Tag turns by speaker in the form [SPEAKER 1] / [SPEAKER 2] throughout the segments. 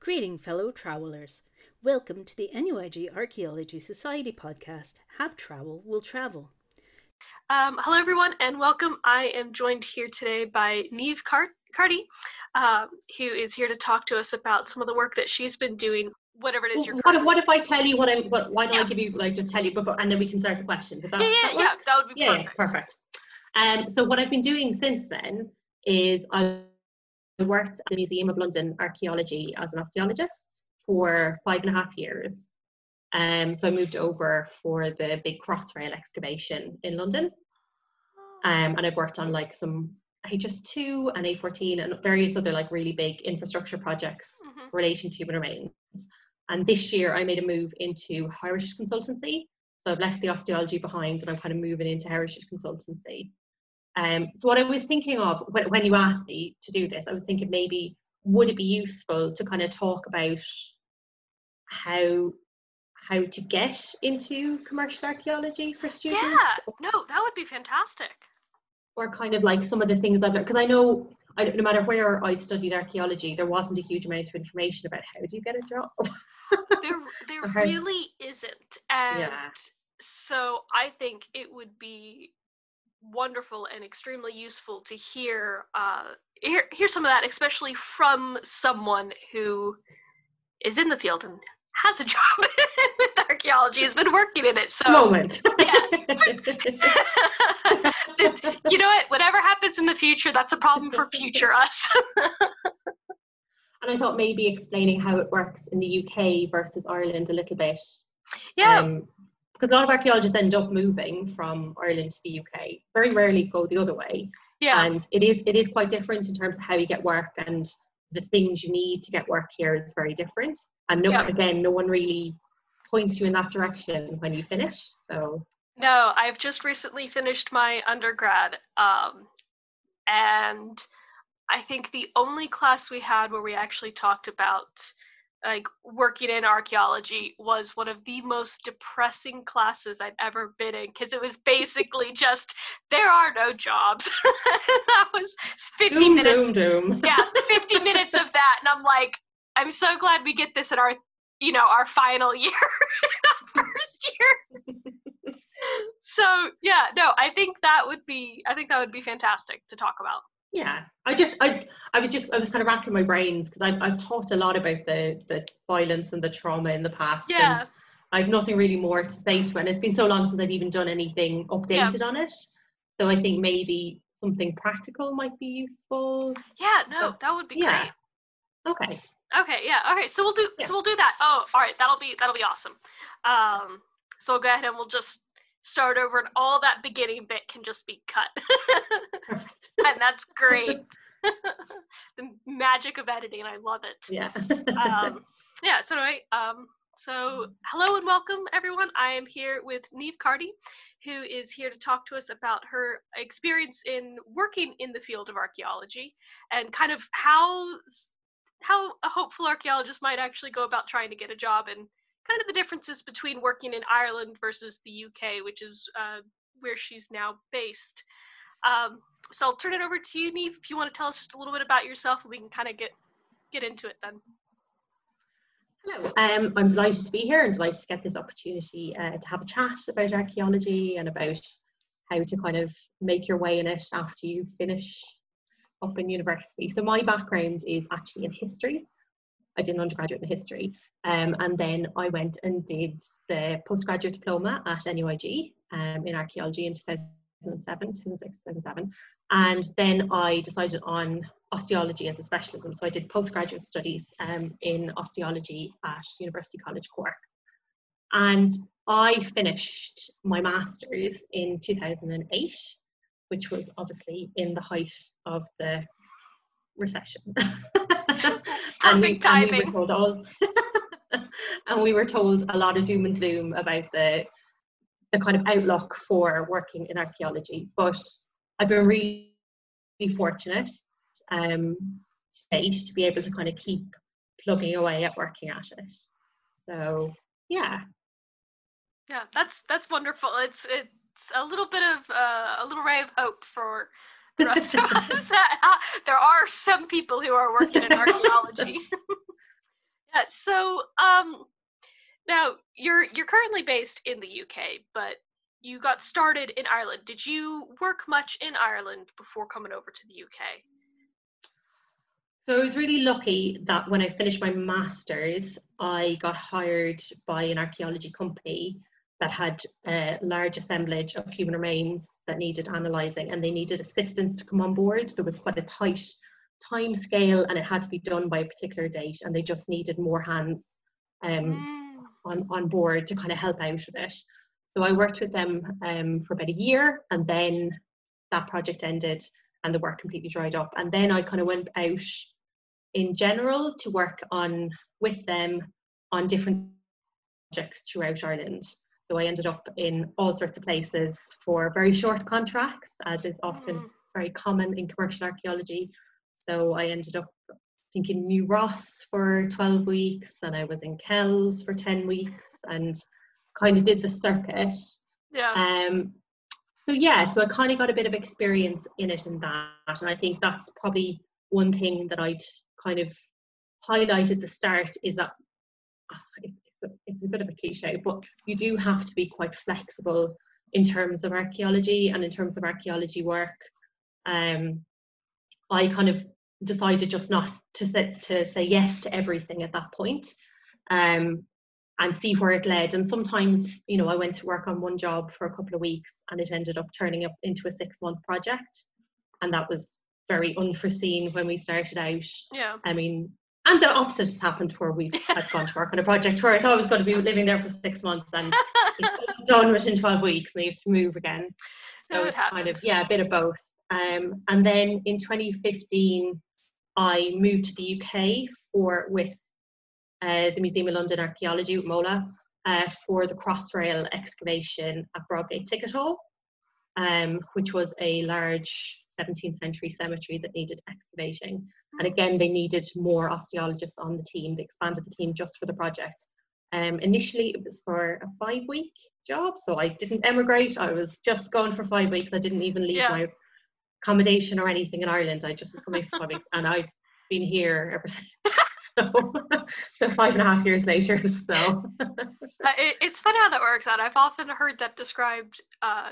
[SPEAKER 1] Greeting, fellow travellers. Welcome to the NUIG Archaeology Society podcast. Have travel will travel.
[SPEAKER 2] Um, hello, everyone, and welcome. I am joined here today by Neve Cart- Carty, uh, who is here to talk to us about some of the work that she's been doing. Whatever it is you're.
[SPEAKER 3] What, if- what if I tell you what I'm? What, why don't I give you like just tell you before, and then we can start the questions. That,
[SPEAKER 2] yeah, yeah,
[SPEAKER 3] that
[SPEAKER 2] yeah. That would be
[SPEAKER 3] yeah, yeah,
[SPEAKER 2] perfect.
[SPEAKER 3] perfect. Um, so what I've been doing since then is I worked at the Museum of London Archaeology as an osteologist for five and a half years. Um, so I moved over for the big Crossrail excavation in London, um, and I've worked on like some HS2 and A14 and various other like really big infrastructure projects
[SPEAKER 2] Mhm.
[SPEAKER 3] relating to human remains. And this year I made a move into heritage consultancy. So I've left the osteology behind and I'm kind of moving into heritage consultancy. Um, so what I was thinking of when, when you asked me to do this, I was thinking maybe would it be useful to kind of talk about how how to get into commercial archaeology for students
[SPEAKER 2] Yeah. No, that would be fantastic.
[SPEAKER 3] or kind of like some of the things I've because I know I, no matter where I studied archaeology, there wasn't a huge amount of information about how do you get a job.
[SPEAKER 2] There, there really isn't, and
[SPEAKER 3] Yeah.
[SPEAKER 2] so I think it would be wonderful and extremely useful to hear uh, hear hear some of that, especially from someone who is in the field and has a job with archaeology, has been working in it. So
[SPEAKER 3] Moment.
[SPEAKER 2] That- you know what? Whatever happens in the future, that's a problem for future us.
[SPEAKER 3] and I thought maybe explaining how it works in the UK versus Ireland a little bit.
[SPEAKER 2] yeah.
[SPEAKER 3] Um, because a lot of archaeologists end up moving from Ireland to the UK. Very rarely go the other way.
[SPEAKER 2] yeah.
[SPEAKER 3] And it is it is quite different in terms of how you get work and the things you need to get work here is very different. And no
[SPEAKER 2] Yeah.
[SPEAKER 3] again, no one really points you in that direction when you finish. So
[SPEAKER 2] No, I've just recently finished my undergrad, um, and I think the only class we had where we actually talked about like working in archaeology was one of the most depressing classes I've ever been in because it was basically just there are no jobs. that was 50
[SPEAKER 3] doom,
[SPEAKER 2] minutes.
[SPEAKER 3] doom, doom.
[SPEAKER 2] Yeah, 50 minutes of that, and I'm like, I'm so glad we get this in our, you know, our final year, first year so yeah no i think that would be i think that would be fantastic to talk about
[SPEAKER 3] Yeah, I just I I was just I was kind of racking my brains because I've I've taught a lot about the the violence and the trauma in the past.
[SPEAKER 2] Yeah.
[SPEAKER 3] And I've nothing really more to say to it. And it's been so long since I've even done anything updated on it. So I think maybe something practical might be useful.
[SPEAKER 2] yeah no
[SPEAKER 3] That's-
[SPEAKER 2] that would be
[SPEAKER 3] yeah.
[SPEAKER 2] great
[SPEAKER 3] Okay.
[SPEAKER 2] okay yeah okay so we'll do
[SPEAKER 3] Yeah.
[SPEAKER 2] so we'll do that oh all right that'll be that'll be awesome um so we'll go ahead and we'll just start over and all that beginning bit can just be cut and that's great the magic of editing i love it
[SPEAKER 3] yeah.
[SPEAKER 2] um, yeah, so anyway, um, so hello and welcome everyone. I am here with Neve Carty, who is here to talk to us about her experience in working in the field of archaeology and kind of how how a hopeful archaeologist might actually go about trying to get a job and kind of the differences between working in Ireland versus the UK, which is uh, where she's now based. Um, so I'll turn it over to you, Neve, if you want to tell us just a little bit about yourself, and we can kind of get get into it then.
[SPEAKER 3] Hello. Um, I'm delighted to be here and delighted to get this opportunity uh, to have a chat about archaeology and about how to kind of make your way in it after you finish up in university. So my background is actually in history. I did an undergraduate in history, um, and then I went and did the postgraduate diploma at NUIG um, in archaeology in 2007, 2006, 2007. And then I decided on osteology as a specialism. So I did postgraduate studies um, in osteology at University College Cork. And I finished my master's in 2008, which was obviously in the height of the recession. and, we, and we were told all, and we were told a lot of doom and gloom about the the kind of outlook for working in archaeology. But I've been really fortunate um, to to be able to kind of keep plugging away at working at it. So yeah,
[SPEAKER 2] Yeah, that's that's wonderful. It's it's a little bit of uh, a little ray of hope for the rest of us that uh, there are some people who are working in archaeology. yeah. so um, now you're you're currently based in the UK, but you got started in Ireland. Did you work much in Ireland before coming over to the UK?
[SPEAKER 3] So I was really lucky that when I finished my master's, I got hired by an archaeology company that had a large assemblage of human remains that needed analysing and they needed assistance to come on board. There was quite a tight time scale and it had to be done by a particular date and they just needed more hands um, mm. on, on board to kind of help out with it. So I worked with them um, for about a year and then that project ended and the work completely dried up. And then I kind of went out in general to work on with them on different projects throughout Ireland. So I ended up in all sorts of places for very short contracts, as is often mm. very common in commercial archaeology. So I ended up thinking New Ross for 12 weeks, and I was in Kells for 10 weeks, and kind of did the circuit.
[SPEAKER 2] Yeah.
[SPEAKER 3] Um, so yeah, so I kind of got a bit of experience in it and that, and I think that's probably one thing that I'd kind of highlight at the start is that it's, it's, a, it's a bit of a cliche, but you do have to be quite flexible in terms of archaeology and in terms of archaeology work. Um, I kind of decided just not to say, to say yes to everything at that point, um, and see where it led. And sometimes, you know, I went to work on one job for a couple of weeks and it ended up turning up into a six month project. And that was very unforeseen when we started out.
[SPEAKER 2] Yeah.
[SPEAKER 3] I mean, and the opposite has happened where we've had gone to work on a project where I thought I was going to be living there for six months and done within 12 weeks and I have to move again. So,
[SPEAKER 2] so
[SPEAKER 3] it's
[SPEAKER 2] happens.
[SPEAKER 3] kind of, yeah, a bit of both. Um, and then in 2015, I moved to the UK for with uh, the Museum of London Archaeology with MOLA uh, for the Crossrail excavation at Broadgate Ticket Hall, um, which was a large 17th century cemetery that needed excavating. And again, they needed more osteologists on the team. They expanded the team just for the project. Um, initially, it was for a five week job, so I didn't emigrate. I was just gone for five weeks. I didn't even leave yeah. my accommodation or anything in Ireland. I just was coming for five weeks, and I've been here ever since. so, so five and a half years later. So uh,
[SPEAKER 2] it, it's funny how that works out. I've often heard that described uh,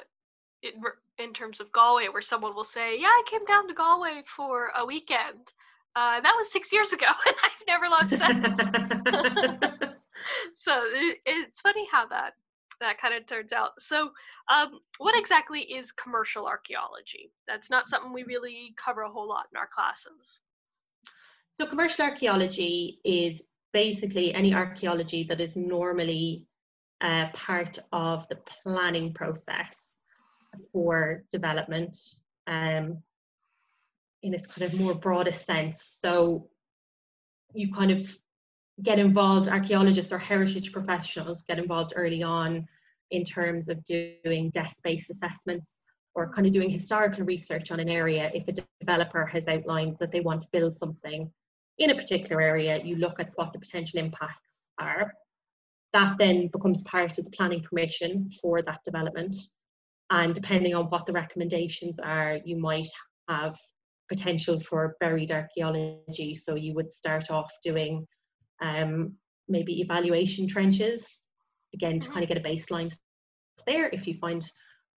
[SPEAKER 2] in, in terms of Galway, where someone will say, "Yeah, I came down to Galway for a weekend." Uh, that was six years ago, and I've never left since. so it, it's funny how that that kind of turns out. So, um, what exactly is commercial archaeology? That's not something we really cover a whole lot in our classes.
[SPEAKER 3] So, commercial archaeology is basically any archaeology that is normally uh, part of the planning process for development um, in its kind of more broadest sense. So you kind of get involved, archaeologists or heritage professionals get involved early on in terms of doing desk-based assessments or kind of doing historical research on an area. If a developer has outlined that they want to build something in a particular area, you look at what the potential impacts are. That then becomes part of the planning permission for that development and depending on what the recommendations are you might have potential for buried archaeology. So you would start off doing um, maybe evaluation trenches again to kind of get a baseline there if you find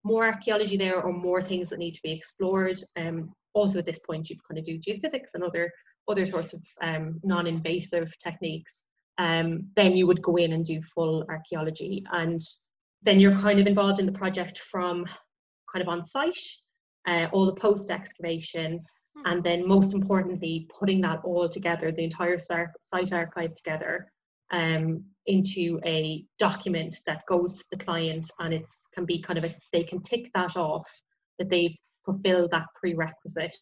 [SPEAKER 3] more archaeology there or more things that need to be explored. Um, also at this point you'd kind of do geophysics and other other sorts of um, non-invasive techniques. Um, then you would go in and do full archaeology. And then you're kind of involved in the project from kind of on site, uh, all the post excavation. And then most importantly, putting that all together, the entire site archive together um, into a document that goes to the client, and it can be kind of a, they can tick that off that they've fulfilled that prerequisite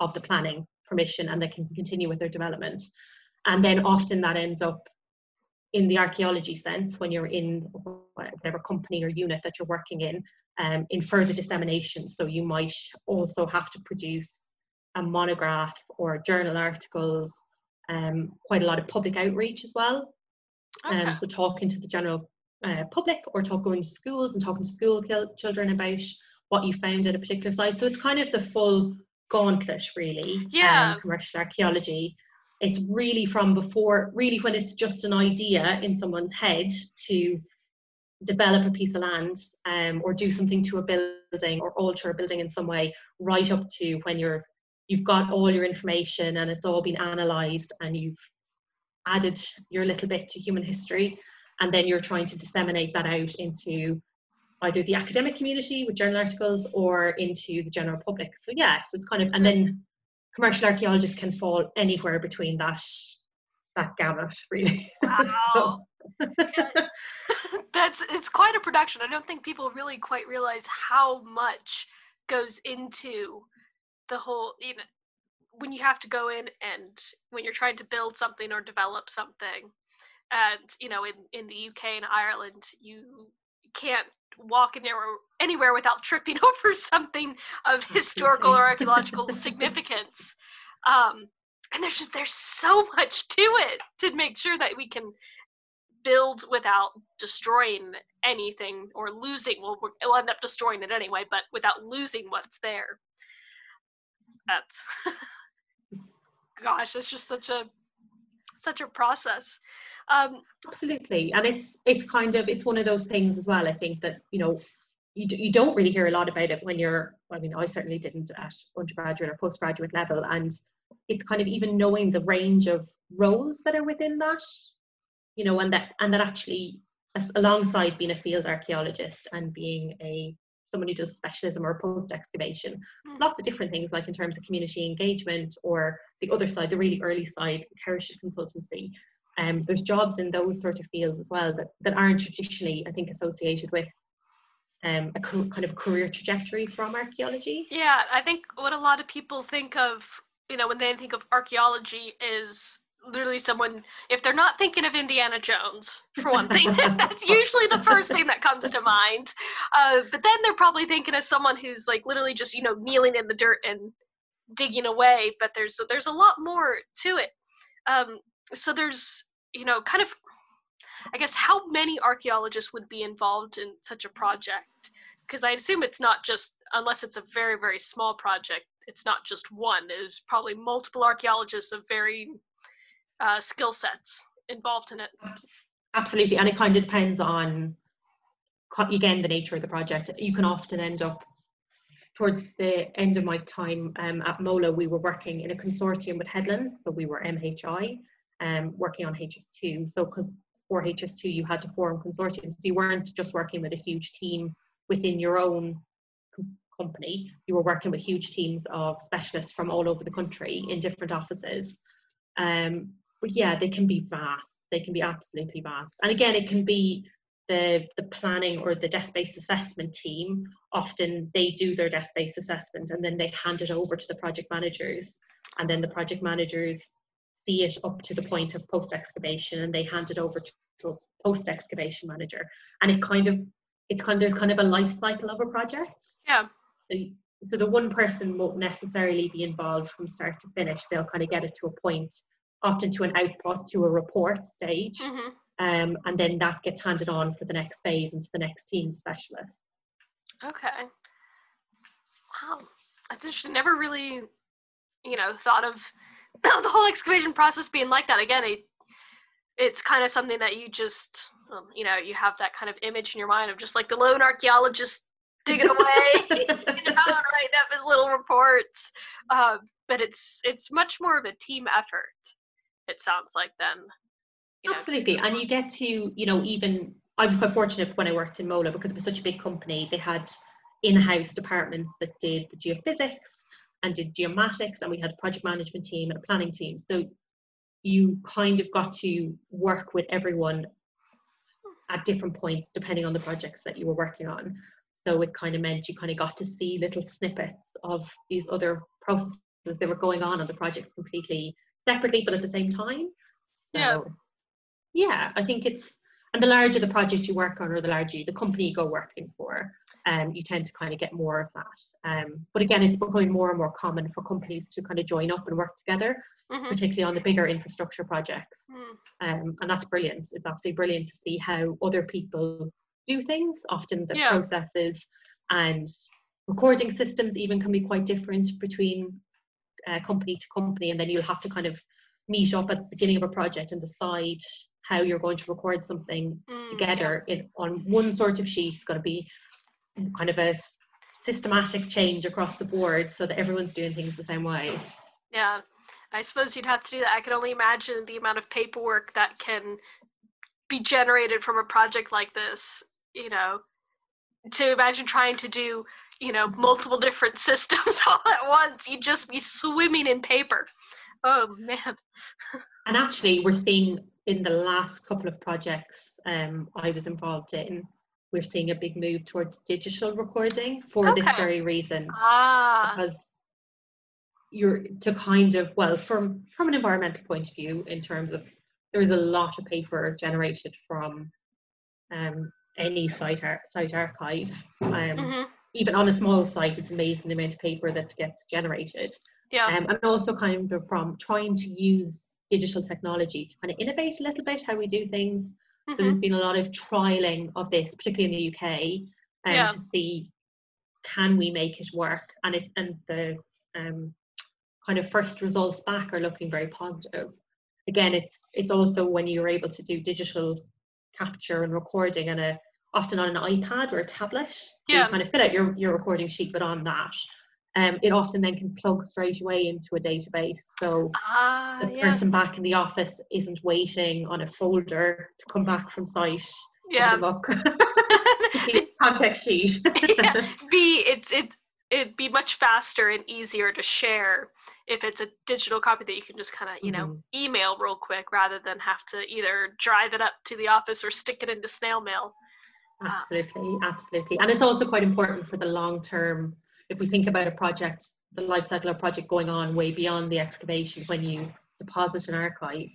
[SPEAKER 3] of the planning permission, and they can continue with their development. And then often that ends up in the archaeology sense when you're in whatever company or unit that you're working in um, in further dissemination so you might also have to produce a monograph or journal articles um, quite a lot of public outreach as well. Okay. um, so talking to the general uh, public or talk going to schools and talking to school children about what you found at a particular site. So it's kind of the full gauntlet really
[SPEAKER 2] yeah.
[SPEAKER 3] um, commercial archaeology. It's really from before, really when it's just an idea in someone's head to develop a piece of land um, or do something to a building or alter a building in some way, right up to when you're you've got all your information and it's all been analysed and you've added your little bit to human history and then you're trying to disseminate that out into either the academic community with journal articles or into the general public. So yeah, so it's kind of and then commercial archaeologists can fall anywhere between that that gamut really.
[SPEAKER 2] Wow. That's it's quite a production. I don't think people really quite realize how much goes into the whole you know when you have to go in and when you're trying to build something or develop something and you know in in the UK and Ireland you can't walk in there anywhere without tripping over something of historical or archaeological significance. Um, and there's just there's so much to it to make sure that we can build without destroying anything or losing well we'll end up destroying it anyway but without losing what's there that's gosh it's just such a such a process um,
[SPEAKER 3] Absolutely, and it's it's kind of it's one of those things as well. I think that you know you, you don't really hear a lot about it when you're. I mean, I certainly didn't at undergraduate or postgraduate level, and it's kind of even knowing the range of roles that are within that, you know, and that and that actually alongside being a field archaeologist and being a someone who does specialism or post excavation. There's lots of different things, like in terms of community engagement or the other side, the really early side, heritage consultancy. Um, there's jobs in those sort of fields as well that, that aren't traditionally, I think, associated with um, a co- kind of career trajectory from archaeology.
[SPEAKER 2] Yeah, I think what a lot of people think of, you know, when they think of archaeology is literally someone if they're not thinking of indiana jones for one thing that's usually the first thing that comes to mind. Uh, but then they're probably thinking of someone who's like literally just you know kneeling in the dirt and digging away but there's there's a lot more to it. Um, so there's you know kind of i guess how many archaeologists would be involved in such a project? Because i assume it's not just unless it's a very very small project it's not just one. There's probably multiple archaeologists of varying uh, skill sets involved in it
[SPEAKER 3] absolutely and it kind of depends on again the nature of the project you can often end up towards the end of my time um, at mola we were working in a consortium with headlands so we were mhi um, working on HS2. So because for HS2 you had to form consortiums, so you weren't just working with a huge team within your own company, you were working with huge teams of specialists from all over the country in different offices. Um, but yeah, they can be vast. They can be absolutely vast. And again, it can be the, the planning or the desk-based assessment team. Often they do their desk-based assessment and then they hand it over to the project managers. And then the project managers see it up to the point of post excavation and they hand it over to a post excavation manager and it kind of it's kind of there's kind of a life cycle of a project
[SPEAKER 2] yeah
[SPEAKER 3] so so the one person won't necessarily be involved from start to finish they'll kind of get it to a point often to an output to a report stage.
[SPEAKER 2] Mm-hmm.
[SPEAKER 3] um, and then that gets handed on for the next phase into the next team specialists.
[SPEAKER 2] Okay. Wow. That's interesting. Never really you know thought of the whole excavation process being like that. Again it, it's kind of something that you just um, you know you have that kind of image in your mind of just like the lone archaeologist digging away you know writing up his little reports. Uh, but it's it's much more of a team effort it sounds like then
[SPEAKER 3] you absolutely know. and you get to you know even i was quite fortunate when i worked in mola because it was such a big company they had in-house departments that did the geophysics and did geomatics and we had a project management team and a planning team so you kind of got to work with everyone at different points depending on the projects that you were working on so it kind of meant you kind of got to see little snippets of these other processes that were going on on the projects completely separately but at the same time so yeah, yeah i think it's and the larger the project you work on or the larger the company you go working for um, you tend to kind of get more of that. Um, but again, it's becoming more and more common for companies to kind of join up and work together, mm-hmm. particularly on the bigger infrastructure projects. Mm. Um, and that's brilliant. It's absolutely brilliant to see how other people do things. Often the yeah. processes and recording systems even can be quite different between uh, company to company, and then you'll have to kind of meet up at the beginning of a project and decide how you're going to record something
[SPEAKER 2] Mm,
[SPEAKER 3] together in, on one sort of sheet. It's got to be kind of a systematic change across the board so that everyone's doing things the same way.
[SPEAKER 2] Yeah. I suppose you'd have to do that. I can only imagine the amount of paperwork that can be generated from a project like this, you know. To imagine trying to do, you know, multiple different systems all at once, you'd just be swimming in paper. Oh man.
[SPEAKER 3] And actually, we're seeing in the last couple of projects um, I was involved in, we're seeing a big move towards digital recording for this very reason.
[SPEAKER 2] Ah.
[SPEAKER 3] because you're to kind of well from from an environmental point of view in terms of there is a lot of paper generated from um, any site ar- site archive um,
[SPEAKER 2] hmm
[SPEAKER 3] even on a small site it's amazing the amount of paper that gets generated
[SPEAKER 2] Yeah.
[SPEAKER 3] um, and also kind of from trying to use digital technology to kind of innovate a little bit how we do things so
[SPEAKER 2] mhm.
[SPEAKER 3] there's been a lot of trialing of this, particularly in the UK, um,
[SPEAKER 2] Yeah.
[SPEAKER 3] to see can we make it work. And it and the um, kind of first results back are looking very positive. Again, it's it's also when you're able to do digital capture and recording and a often on an iPad or a tablet. So you kind of fill out your, your recording sheet, but on that. Um, it often then can plug straight away into a database. So
[SPEAKER 2] Ah,
[SPEAKER 3] the
[SPEAKER 2] yeah.
[SPEAKER 3] person back in the office isn't waiting on a folder to come back from site
[SPEAKER 2] Yeah.
[SPEAKER 3] look to see the context sheet.
[SPEAKER 2] yeah. B, it's it it'd be much faster and easier to share if it's a digital copy that you can just kind of you know
[SPEAKER 3] Mhm.
[SPEAKER 2] email real quick rather than have to either drive it up to the office or stick it into snail mail.
[SPEAKER 3] Absolutely, absolutely. And it's also quite important for the long term. If we think about a project, the life cycle of a project going on way beyond the excavation when you deposit an archive.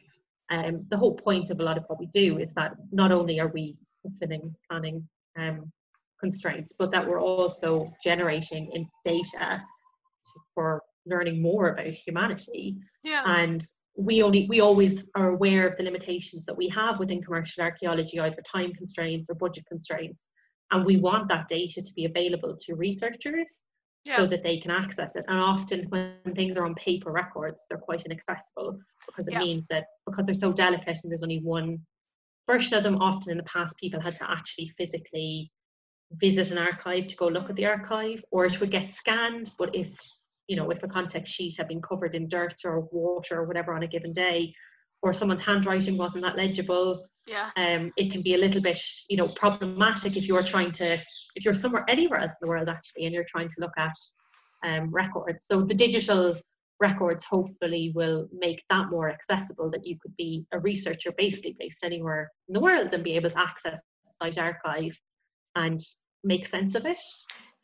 [SPEAKER 3] Um, the whole point of a lot of what we do is that not only are we fulfilling planning um, constraints, but that we're also generating in data for learning more about humanity
[SPEAKER 2] Yeah.
[SPEAKER 3] and we only we always are aware of the limitations that we have within commercial archaeology either time constraints or budget constraints and we want that data to be available to researchers
[SPEAKER 2] yeah.
[SPEAKER 3] so that they can access it and often when things are on paper records they're quite inaccessible because it
[SPEAKER 2] Yeah.
[SPEAKER 3] means that because they're so delicate and there's only one version of them often in the past people had to actually physically visit an archive to go look at the archive or it would get scanned but if you know if a context sheet had been covered in dirt or water or whatever on a given day or someone's handwriting wasn't that legible
[SPEAKER 2] yeah.
[SPEAKER 3] um, it can be a little bit you know problematic if you're trying to if you're somewhere anywhere else in the world actually and you're trying to look at um, records so the digital records hopefully will make that more accessible that you could be a researcher basically based anywhere in the world and be able to access the site archive and make sense of it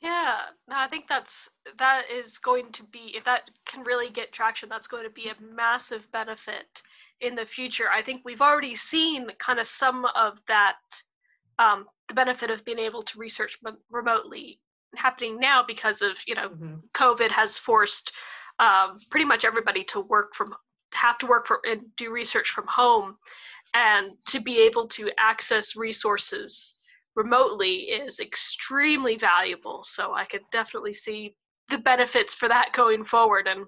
[SPEAKER 2] Yeah, no, I think that's that is going to be if that can really get traction, that's going to be a massive benefit in the future. I think we've already seen kind of some of that, um, the benefit of being able to research mo- remotely happening now because of you know
[SPEAKER 3] Mhm.
[SPEAKER 2] COVID has forced um, pretty much everybody to work from to have to work for and do research from home, and to be able to access resources remotely is extremely valuable. So I could definitely see the benefits for that going forward. And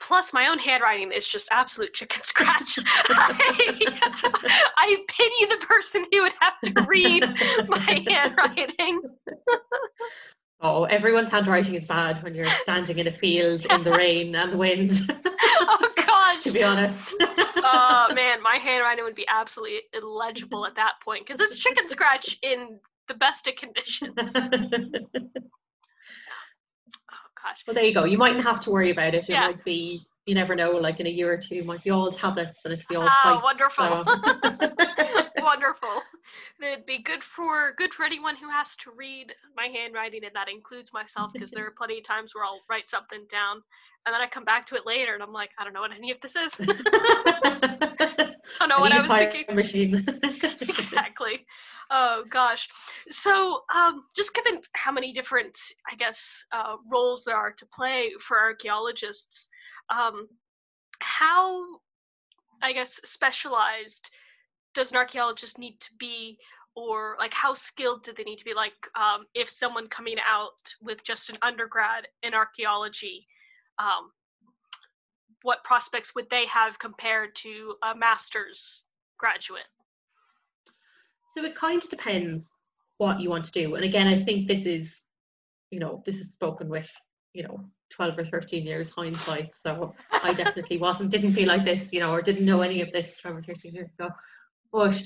[SPEAKER 2] plus, my own handwriting is just absolute chicken scratch. I, I pity the person who would have to read my handwriting.
[SPEAKER 3] Oh, everyone's handwriting is bad when you're standing in a field in the rain and the wind,
[SPEAKER 2] Oh gosh.
[SPEAKER 3] to be honest.
[SPEAKER 2] Oh man, my handwriting would be absolutely illegible at that point because it's chicken scratch in the best of conditions. Oh gosh.
[SPEAKER 3] Well, there you go. You mightn't have to worry about it. It
[SPEAKER 2] Yeah.
[SPEAKER 3] might be, you never know, like in a year or two, it might be all tablets and it'd be all
[SPEAKER 2] Ah, wonderful.
[SPEAKER 3] so-
[SPEAKER 2] Wonderful. It'd be good for good for anyone who has to read my handwriting, and that includes myself, because there are plenty of times where I'll write something down, and then I come back to it later, and I'm like, I don't know what any of this is. don't know what I was thinking.
[SPEAKER 3] Machine.
[SPEAKER 2] exactly. Oh gosh. So, um, just given how many different, I guess, uh, roles there are to play for archaeologists, um, how, I guess, specialized does an archaeologist need to be, or like how skilled do they need to be? Like, um, if someone coming out with just an undergrad in archaeology, um, what prospects would they have compared to a master's graduate?
[SPEAKER 3] So it kind of depends what you want to do. And again, I think this is, you know, this is spoken with, you know, 12 or 13 years hindsight. So I definitely wasn't, didn't feel like this, you know, or didn't know any of this 12 or 13 years ago. But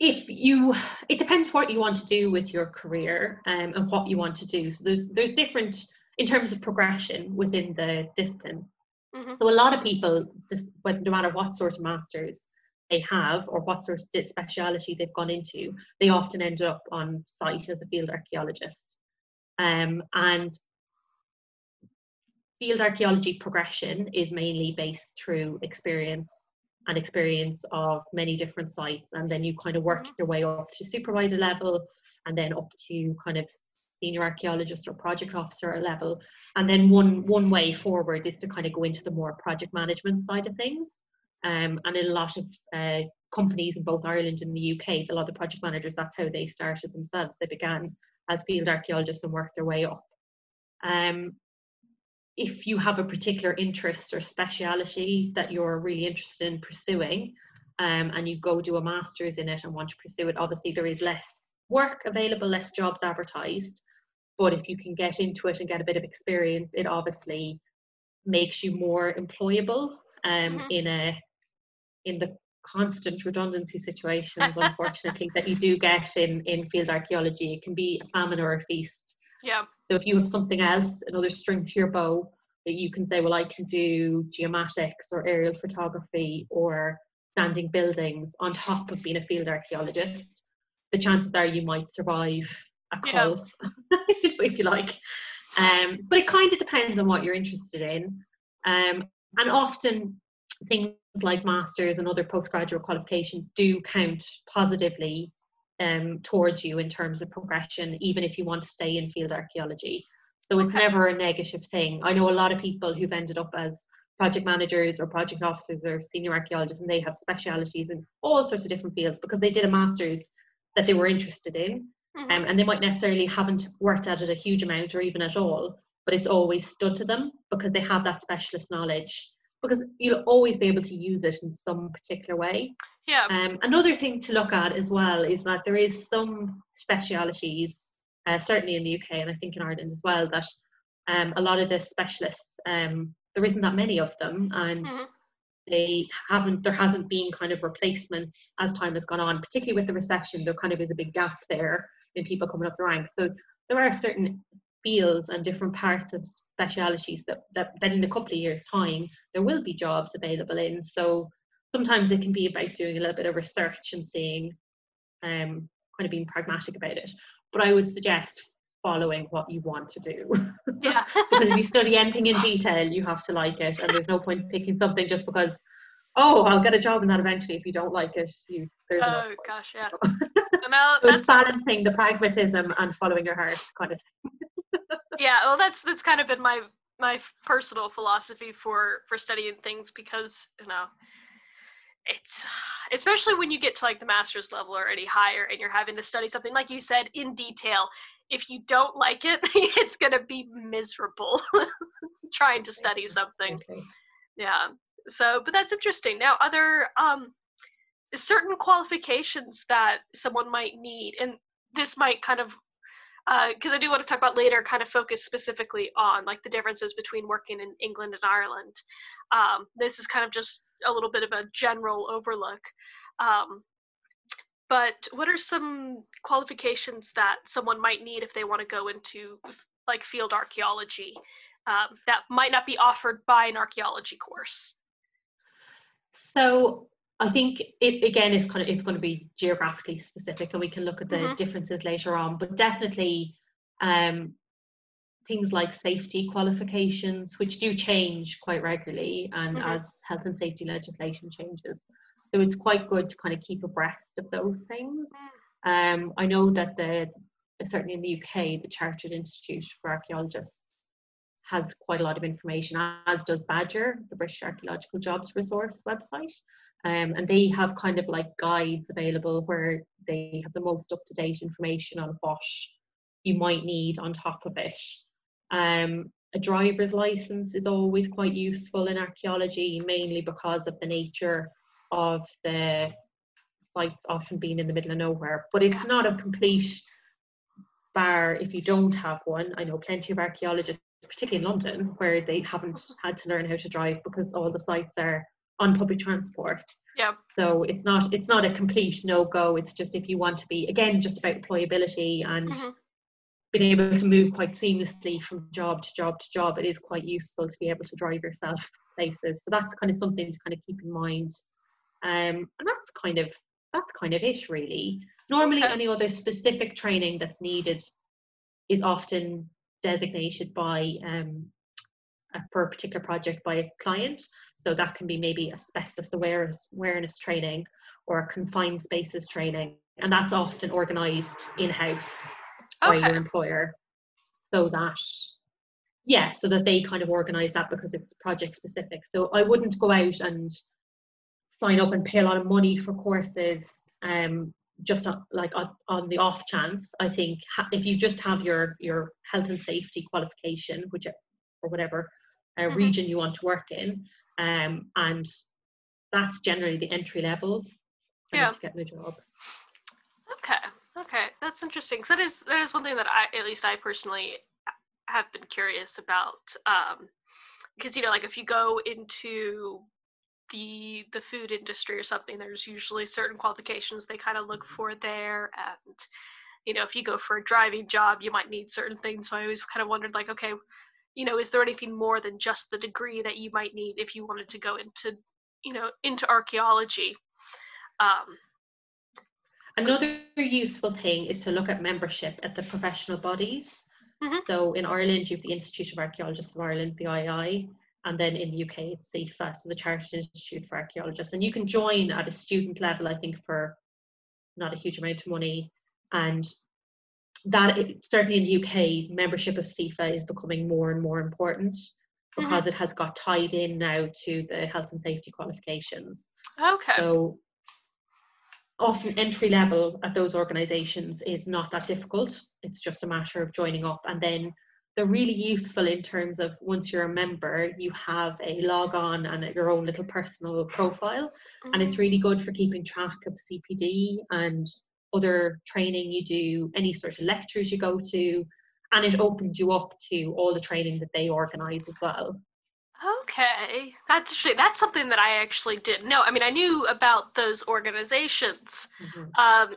[SPEAKER 3] if you it depends what you want to do with your career um, and what you want to do so there's there's different in terms of progression within the discipline mm-hmm. so a lot of people no matter what sort of masters they have or what sort of speciality they've gone into they often end up on site as a field archaeologist um, and field archaeology progression is mainly based through experience and experience of many different sites and then you kind of work mm-hmm. your way up to supervisor level and then up to kind of senior archaeologist or project officer level. And then one one way forward is to kind of go into the more project management side of things. Um, and in a lot of uh, companies in both Ireland and the UK a lot of project managers that's how they started themselves. They began as field archaeologists and worked their way up. Um, if you have a particular interest or speciality that you're really interested in pursuing um, and you go do a master's in it and want to pursue it, obviously there is less work available, less jobs advertised. But if you can get into it and get a bit of experience, it obviously makes you more employable um, mm-hmm. in a in the constant redundancy situations, unfortunately, that you do get in in field archaeology. It can be a famine or a feast
[SPEAKER 2] yeah.
[SPEAKER 3] So if you have something else, another string to your bow, that you can say, well, I can do geomatics or aerial photography or standing buildings on top of being a field archaeologist, the chances are you might survive a call, yeah. if you like. Um, but it kind of depends on what you're interested in. Um, and often things like masters and other postgraduate qualifications do count positively um, towards you in terms of progression, even if you want to stay in field archaeology. So it's okay. never a negative thing. I know a lot of people who've ended up as project managers or project officers or senior archaeologists, and they have specialities in all sorts of different fields because they did a master's that they were interested in. Mm-hmm. Um, and they might necessarily haven't worked at it a huge amount or even at all, but it's always stood to them because they have that specialist knowledge because you'll always be able to use it in some particular way.
[SPEAKER 2] Yeah.
[SPEAKER 3] Um, another thing to look at as well is that there is some specialities, uh, certainly in the UK and I think in Ireland as well, that um, a lot of the specialists, um, there isn't that many of them, and mm-hmm. they haven't. There hasn't been kind of replacements as time has gone on, particularly with the recession. There kind of is a big gap there in people coming up the ranks. So there are certain fields and different parts of specialities that, that, that in a couple of years time there will be jobs available in. So sometimes it can be about doing a little bit of research and seeing um, kind of being pragmatic about it. But i would suggest following what you want to do.
[SPEAKER 2] Yeah.
[SPEAKER 3] Because if you study anything in detail you have to like it and there's no point picking something just because oh i'll get a job in that eventually. If you don't like it you there's
[SPEAKER 2] oh no gosh yeah. No,
[SPEAKER 3] so it's balancing the pragmatism and following your heart kind of thing
[SPEAKER 2] yeah, well, that's that's kind of been my my personal philosophy for for studying things because you know it's especially when you get to like the master's level or any higher and you're having to study something like you said in detail if you don't like it it's going to be miserable trying to study something. yeah so but that's interesting. Now other um certain qualifications that someone might need and this might kind of because uh, I do want to talk about later, kind of focus specifically on like the differences between working in England and Ireland. Um, this is kind of just a little bit of a general overlook. Um, but what are some qualifications that someone might need if they want to go into like field archaeology um, that might not be offered by an archaeology course?
[SPEAKER 3] So I think it again is kind of it's going to be geographically specific, and we can look at the mm-hmm. differences later on. But definitely, um, things like safety qualifications, which do change quite regularly, and mm-hmm. as health and safety legislation changes, so it's quite good to kind of keep abreast of those things. Mm. Um, I know that the certainly in the UK, the Chartered Institute for Archaeologists has quite a lot of information, as does Badger, the British Archaeological Jobs Resource website. Um, and they have kind of like guides available where they have the most up to date information on what you might need on top of it. Um, a driver's license is always quite useful in archaeology, mainly because of the nature of the sites often being in the middle of nowhere. But it's not a complete bar if you don't have one. I know plenty of archaeologists, particularly in London, where they haven't had to learn how to drive because all the sites are on public transport.
[SPEAKER 2] Yeah.
[SPEAKER 3] So it's not it's not a complete no go. It's just if you want to be again just about employability and
[SPEAKER 2] Mhm.
[SPEAKER 3] being able to move quite seamlessly from job to job to job, it is quite useful to be able to drive yourself places. So that's kind of something to kind of keep in mind. Um, and that's kind of that's kind of it really. Normally,
[SPEAKER 2] Okay.
[SPEAKER 3] any other specific training that's needed is often designated by um, for a particular project by a client. So that can be maybe asbestos awareness, awareness training or confined spaces training, and that's often organised in house by your employer, so that yeah, so that they kind of organise that because it's project specific. So I wouldn't go out and sign up and pay a lot of money for courses um just on, like on, on the off chance i think ha- if you just have your your health and safety qualification which or whatever uh,
[SPEAKER 2] Mhm.
[SPEAKER 3] region you want to work in um and that's generally the entry level
[SPEAKER 2] Yeah.
[SPEAKER 3] to getting a job
[SPEAKER 2] Okay. Okay. That's interesting. 'cause that is that is one thing that I at least I personally have been curious about. Um, because you know, like if you go into the the food industry or something, there's usually certain qualifications they kind of look for there, and you know, if you go for a driving job, you might need certain things. So I always kind of wondered, like, okay, you know, is there anything more than just the degree that you might need if you wanted to go into, you know, into archaeology? Um,
[SPEAKER 3] Another useful thing is to look at membership at the professional bodies.
[SPEAKER 2] Mhm.
[SPEAKER 3] So in Ireland, you have the Institute of Archaeologists of Ireland, the IAI, and then in the UK, it's CIFA, so the Chartered Institute for Archaeologists. And you can join at a student level, I think, for not a huge amount of money. And that certainly in the UK, membership of CIFA is becoming more and more important
[SPEAKER 2] Mhm.
[SPEAKER 3] because it has got tied in now to the health and safety qualifications.
[SPEAKER 2] okay.
[SPEAKER 3] So often entry level at those organizations is not that difficult. It's just a matter of joining up. And then they're really useful in terms of once you're a member, you have a log on and your own little personal profile. And it's
[SPEAKER 2] Mm,
[SPEAKER 3] really good for keeping track of CPD and other training you do, any sort of lectures you go to. And it opens you up to all the training that they organize as well.
[SPEAKER 2] Okay, that's that's something that I actually didn't know. I mean, I knew about those organizations, um,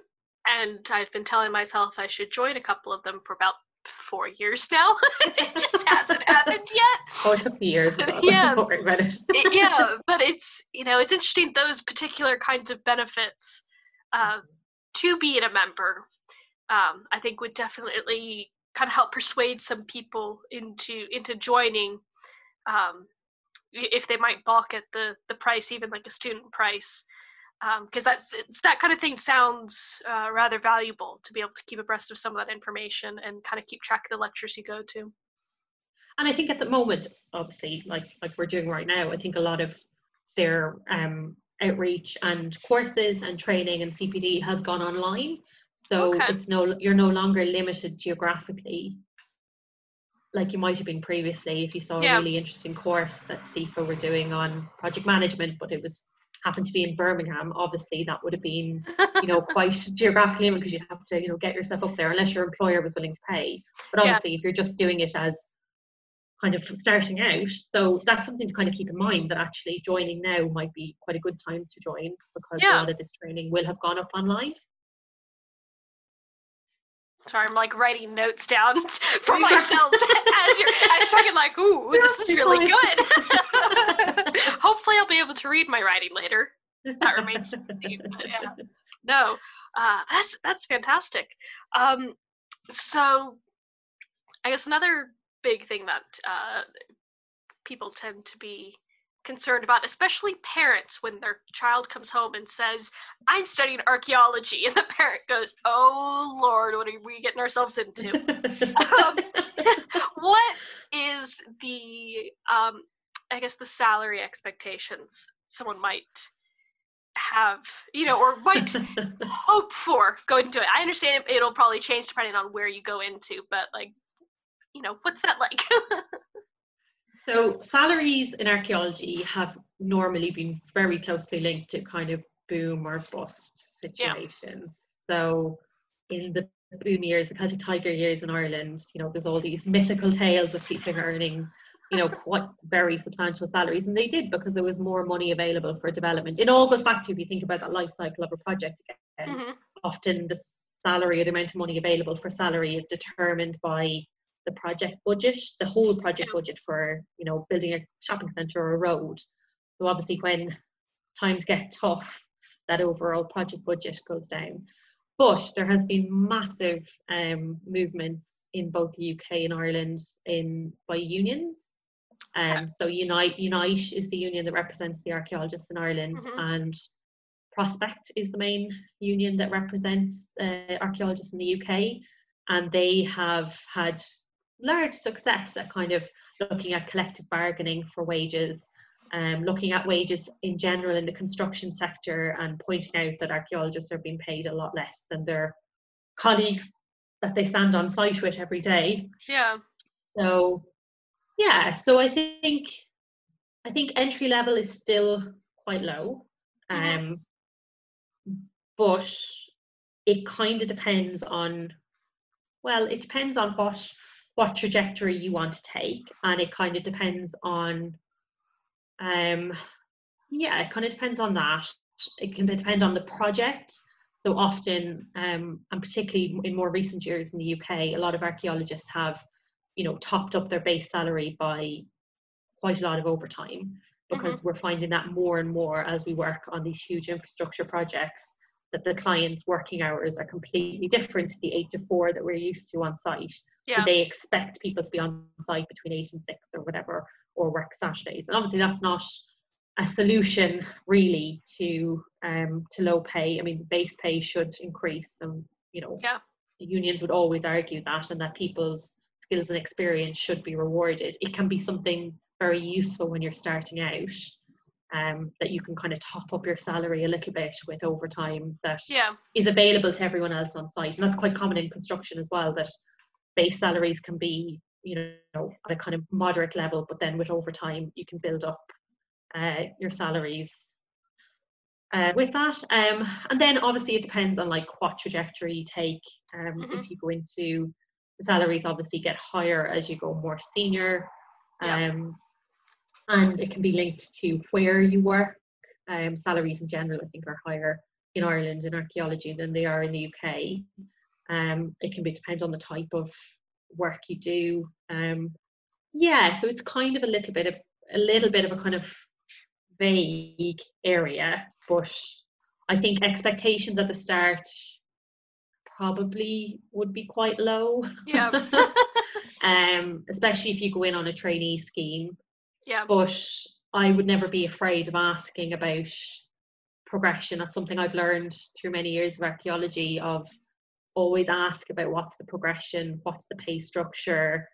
[SPEAKER 2] and I've been telling myself I should join a couple of them for about four years now. it just hasn't happened yet.
[SPEAKER 3] Oh, it took me years.
[SPEAKER 2] Yeah.
[SPEAKER 3] Don't worry about it.
[SPEAKER 2] It- yeah, but it's you know it's interesting those particular kinds of benefits uh, to being a member. Um, I think would definitely kind of help persuade some people into into joining. Um, if they might balk at the the price, even like a student price, because that's it's, that kind of thing sounds uh, rather valuable to be able to keep abreast of some of that information and kind of keep track of the lectures you go to.
[SPEAKER 3] And I think at the moment, obviously, like like we're doing right now, I think a lot of their um, outreach and courses and training and CPD has gone online. So
[SPEAKER 2] Okay.
[SPEAKER 3] it's no you're no longer limited geographically like you might have been previously if you saw
[SPEAKER 2] Yeah.
[SPEAKER 3] a really interesting course that CIFA were doing on project management, but it was happened to be in Birmingham. Obviously, that would have been you know quite geographically because you'd have to you know get yourself up there unless your employer was willing to pay. But
[SPEAKER 2] Yeah.
[SPEAKER 3] obviously, if you're just doing it as kind of starting out, so that's something to kind of keep in mind that actually joining now might be quite a good time to join because
[SPEAKER 2] Yeah.
[SPEAKER 3] a lot of this training will have gone up online.
[SPEAKER 2] Sorry, I'm like writing notes down for myself as you're as talking. Like, ooh, this is really good. Hopefully, I'll be able to read my writing later. That remains to be seen. But yeah, no, uh, that's that's fantastic. Um, so, I guess another big thing that uh, people tend to be concerned about, especially parents, when their child comes home and says, "I'm studying archaeology," and the parent goes, "Oh Lord, what are we getting ourselves into?" um, what is the um, I guess the salary expectations someone might have, you know, or might hope for going into it? I understand it, it'll probably change depending on where you go into, but like, you know, what's that like?
[SPEAKER 3] So salaries in archaeology have normally been very closely linked to kind of boom or bust situations. Yeah. So in the boom years, the Celtic Tiger years in Ireland, you know, there's all these mythical tales of people earning, you know, quite very substantial salaries, and they did because there was more money available for development. It all goes back to if you think about that life cycle of a project again. Mm-hmm. Often the salary or the amount of money available for salary is determined by the project budget, the whole project budget for you know building a shopping centre or a road. So obviously when times get tough, that overall project budget goes down. But there has been massive um, movements in both the UK and Ireland in by unions. Um, so Unite Unite is the union that represents the archaeologists in Ireland, mm-hmm. and Prospect is the main union that represents uh, archaeologists in the UK, and they have had large success at kind of looking at collective bargaining for wages um, looking at wages in general in the construction sector and pointing out that archaeologists are being paid a lot less than their colleagues that they stand on site with every day.
[SPEAKER 2] Yeah.
[SPEAKER 3] So yeah, so I think I think entry level is still quite low. Mm-hmm. Um but it kind of depends on well, it depends on what what trajectory you want to take and it kind of depends on um, yeah, it kind of depends on that. It can depend on the project. So often, um, and particularly in more recent years in the UK, a lot of archaeologists have, you know, topped up their base salary by quite a lot of overtime because mm-hmm. we're finding that more and more as we work on these huge infrastructure projects that the clients' working hours are completely different to the eight to four that we're used to on site. Yeah. They expect people to be on site between eight and six or whatever, or work Saturdays. And obviously, that's not a solution really to um, to low pay. I mean, base pay should increase, and you know,
[SPEAKER 2] yeah.
[SPEAKER 3] unions would always argue that, and that people's skills and experience should be rewarded. It can be something very useful when you're starting out. Um, that you can kind of top up your salary a little bit with overtime that
[SPEAKER 2] yeah.
[SPEAKER 3] is available to everyone else on site. And that's quite common in construction as well, that base salaries can be you know at a kind of moderate level but then with overtime you can build up uh, your salaries. Uh, with that um, and then obviously it depends on like what trajectory you take. Um, mm-hmm. if you go into the salaries obviously get higher as you go more senior. Yeah. um, and it can be linked to where you work. Um, salaries in general I think are higher in Ireland in archaeology than they are in the UK um, it can be depend on the type of work you do. Um, yeah, so it's kind of a little bit of a little bit of a kind of vague area, but I think expectations at the start probably would be quite low.
[SPEAKER 2] Yeah.
[SPEAKER 3] um, especially if you go in on a trainee scheme.
[SPEAKER 2] Yeah.
[SPEAKER 3] But I would never be afraid of asking about progression. That's something I've learned through many years of archaeology of always ask about what's the progression, what's the pay structure,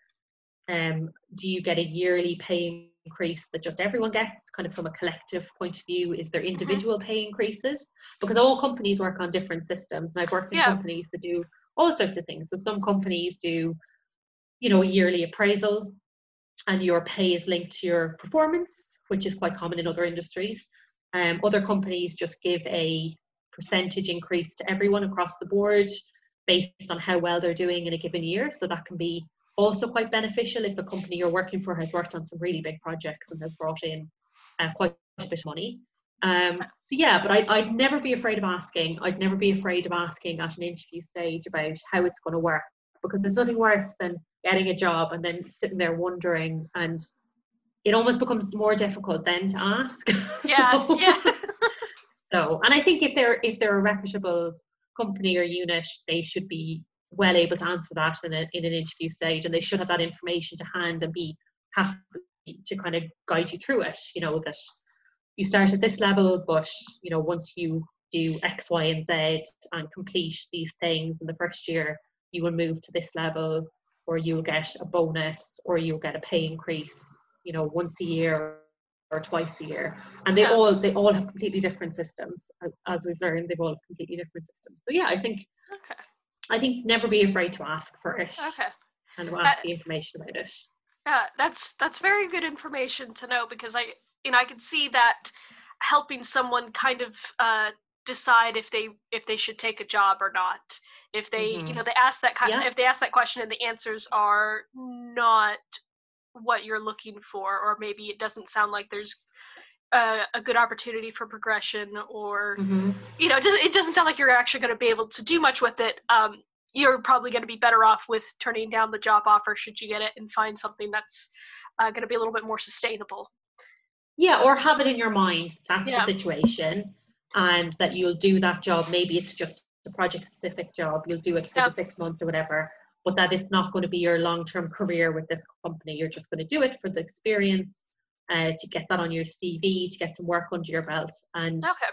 [SPEAKER 3] um, do you get a yearly pay increase that just everyone gets, kind of from a collective point of view? Is there mm-hmm. individual mm-hmm. pay increases? Because all companies work on different systems, and I've worked in yeah. companies that do all sorts of things. So some companies do, you know, a yearly appraisal, and your pay is linked to your performance, which is quite common in other industries. Um, other companies just give a percentage increase to everyone across the board based on how well they're doing in a given year. So that can be also quite beneficial if a company you're working for has worked on some really big projects and has brought in uh, quite a bit of money. Um, so yeah, but I, I'd never be afraid of asking. I'd never be afraid of asking at an interview stage about how it's going to work because there's nothing worse than getting a job and then sitting there wondering and it almost becomes more difficult then to ask.
[SPEAKER 2] Yeah, so, yeah.
[SPEAKER 3] so, and I think if they're if they're a reputable company or unit, they should be well able to answer that in, a, in an interview stage and they should have that information to hand and be happy to kind of guide you through it. You know, that you start at this level, but you know, once you do X, Y, and Z and complete these things in the first year, you will move to this level or you'll get a bonus or you'll get a pay increase, you know, once a year or twice a year and they yeah. all they all have completely different systems as we've learned they've all completely different systems so yeah i think
[SPEAKER 2] okay
[SPEAKER 3] i think never be afraid to ask for it
[SPEAKER 2] okay
[SPEAKER 3] and to ask uh, the information about it
[SPEAKER 2] Yeah, that's that's very good information to know because I you know I can see that helping someone kind of uh, decide if they if they should take a job or not. If they mm-hmm. you know they ask that kind yeah. if they ask that question and the answers are not what you're looking for, or maybe it doesn't sound like there's a, a good opportunity for progression, or mm-hmm. you know, it doesn't, it doesn't sound like you're actually going to be able to do much with it. Um, you're probably going to be better off with turning down the job offer should you get it and find something that's uh, going to be a little bit more sustainable.
[SPEAKER 3] Yeah, or have it in your mind that's yeah. the situation, and that you'll do that job. Maybe it's just a project specific job. You'll do it for yeah. the six months or whatever, but that it's not going to be your long term career with this company. You're just going to do it for the experience, uh, to get that on your CV, to get some work under your belt, and
[SPEAKER 2] okay.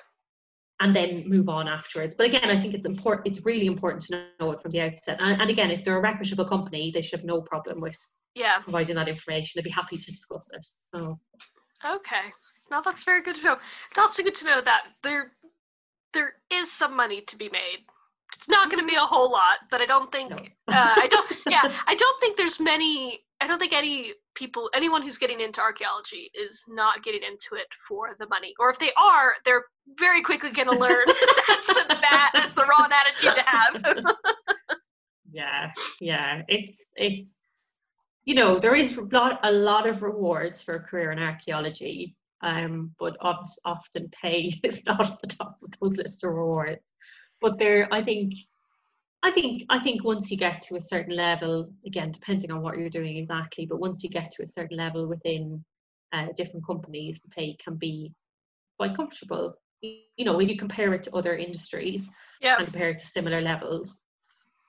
[SPEAKER 3] and then move on afterwards. But again, I think it's important. It's really important to know it from the outset. And, and again, if they're a reputable company, they should have no problem with
[SPEAKER 2] yeah
[SPEAKER 3] providing that information. They'd be happy to discuss it. So.
[SPEAKER 2] Okay. Now that's very good to know. It's also good to know that there there is some money to be made it's not going to be a whole lot, but I don't think no. uh, I don't. Yeah, I don't think there's many. I don't think any people, anyone who's getting into archaeology, is not getting into it for the money. Or if they are, they're very quickly going to learn that's the bad, that's the wrong attitude to have.
[SPEAKER 3] yeah, yeah, it's it's you know there is a lot a lot of rewards for a career in archaeology, um, but often pay is not at the top of those list of rewards but there i think i think i think once you get to a certain level again depending on what you're doing exactly but once you get to a certain level within uh, different companies the pay can be quite comfortable you know when you compare it to other industries
[SPEAKER 2] yeah.
[SPEAKER 3] and compare it to similar levels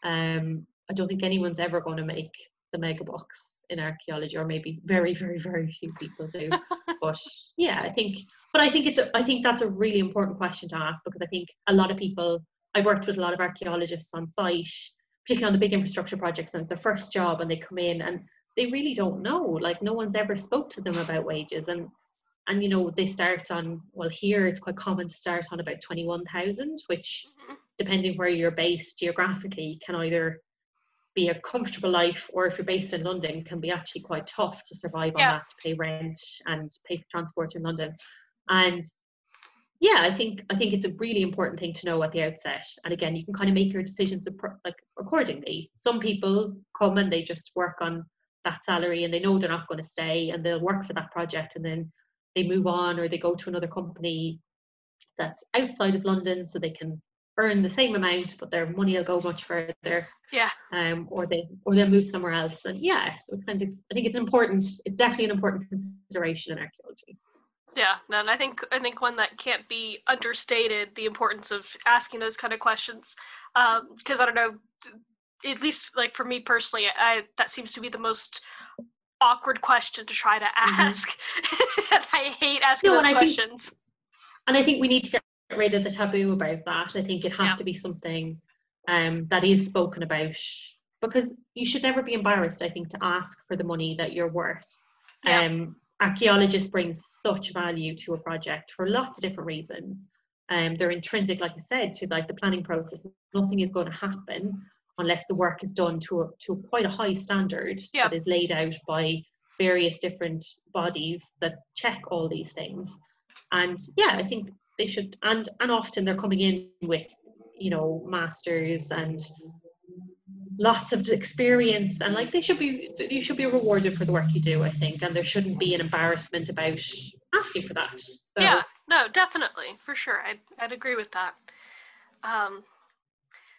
[SPEAKER 3] um i don't think anyone's ever going to make the mega bucks in archaeology or maybe very very very few people do but yeah i think but i think it's a, i think that's a really important question to ask because i think a lot of people I've worked with a lot of archaeologists on site, particularly on the big infrastructure projects, and it's their first job, and they come in and they really don't know. Like no one's ever spoke to them about wages, and and you know they start on well here it's quite common to start on about twenty one thousand, which mm-hmm. depending where you're based geographically can either be a comfortable life or if you're based in London can be actually quite tough to survive yeah. on that to pay rent and pay for transport in London. And yeah, I think I think it's a really important thing to know at the outset. And again, you can kind of make your decisions like accordingly. Some people come and they just work on that salary and they know they're not going to stay and they'll work for that project and then they move on or they go to another company that's outside of London so they can earn the same amount but their money will go much further.
[SPEAKER 2] Yeah.
[SPEAKER 3] Um or they or they'll move somewhere else. And yeah, so it's kind of I think it's important, it's definitely an important consideration in archaeology.
[SPEAKER 2] Yeah, and I think I think one that can't be understated the importance of asking those kind of questions, because um, I don't know, at least like for me personally, I that seems to be the most awkward question to try to mm-hmm. ask. Mm-hmm. I hate asking no, those and questions.
[SPEAKER 3] Think, and I think we need to get rid of the taboo about that. I think it has yeah. to be something um, that is spoken about because you should never be embarrassed. I think to ask for the money that you're worth. Yeah. Um, archaeologists bring such value to a project for lots of different reasons. Um, they're intrinsic, like I said, to like the planning process. Nothing is going to happen unless the work is done to a, to quite a high standard
[SPEAKER 2] yeah.
[SPEAKER 3] that is laid out by various different bodies that check all these things. And yeah, I think they should, and and often they're coming in with you know masters and lots of experience and like they should be you should be rewarded for the work you do i think and there shouldn't be an embarrassment about asking for that so,
[SPEAKER 2] yeah no definitely for sure i'd, I'd agree with that. Um,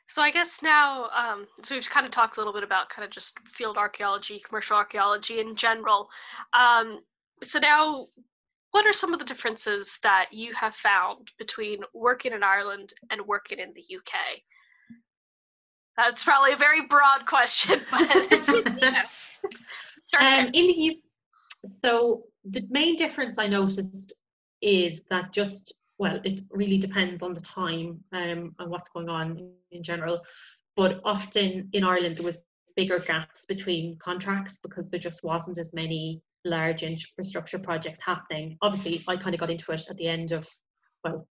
[SPEAKER 2] so i guess now um, so we've kind of talked a little bit about kind of just field archaeology commercial archaeology in general. Um, so now what are some of the differences that you have found between working in ireland and working in the uk that's probably a very broad question, but
[SPEAKER 3] um, in the so the main difference I noticed is that just well, it really depends on the time um, and what's going on in general. But often in Ireland there was bigger gaps between contracts because there just wasn't as many large infrastructure projects happening. Obviously, I kind of got into it at the end of well,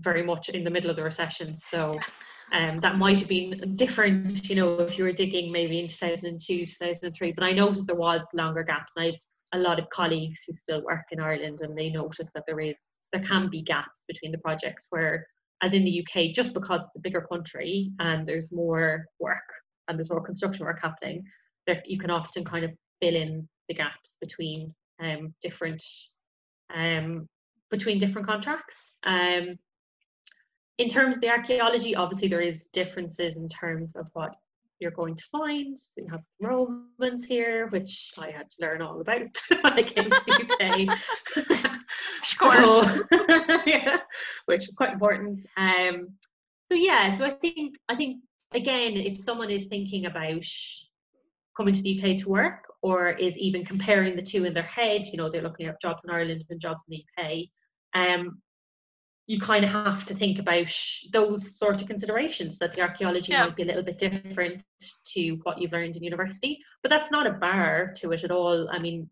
[SPEAKER 3] very much in the middle of the recession, so Um, that might have been different, you know, if you were digging maybe in 2002, 2003. But I noticed there was longer gaps. And I have a lot of colleagues who still work in Ireland, and they notice that there is there can be gaps between the projects where, as in the UK, just because it's a bigger country and there's more work and there's more construction work happening, that you can often kind of fill in the gaps between um, different um, between different contracts. Um, in terms of the archaeology, obviously there is differences in terms of what you're going to find. So you have the Romans here, which I had to learn all about when I came to the UK.
[SPEAKER 2] Of course.
[SPEAKER 3] So, yeah, which was quite important. Um, so yeah, so I think I think again, if someone is thinking about coming to the UK to work, or is even comparing the two in their head, you know, they're looking at jobs in Ireland and jobs in the UK. Um, you kind of have to think about those sort of considerations that the archaeology
[SPEAKER 2] Yeah.
[SPEAKER 3] might be a little bit different to what you've learned in university but that's not a bar to it at all. I mean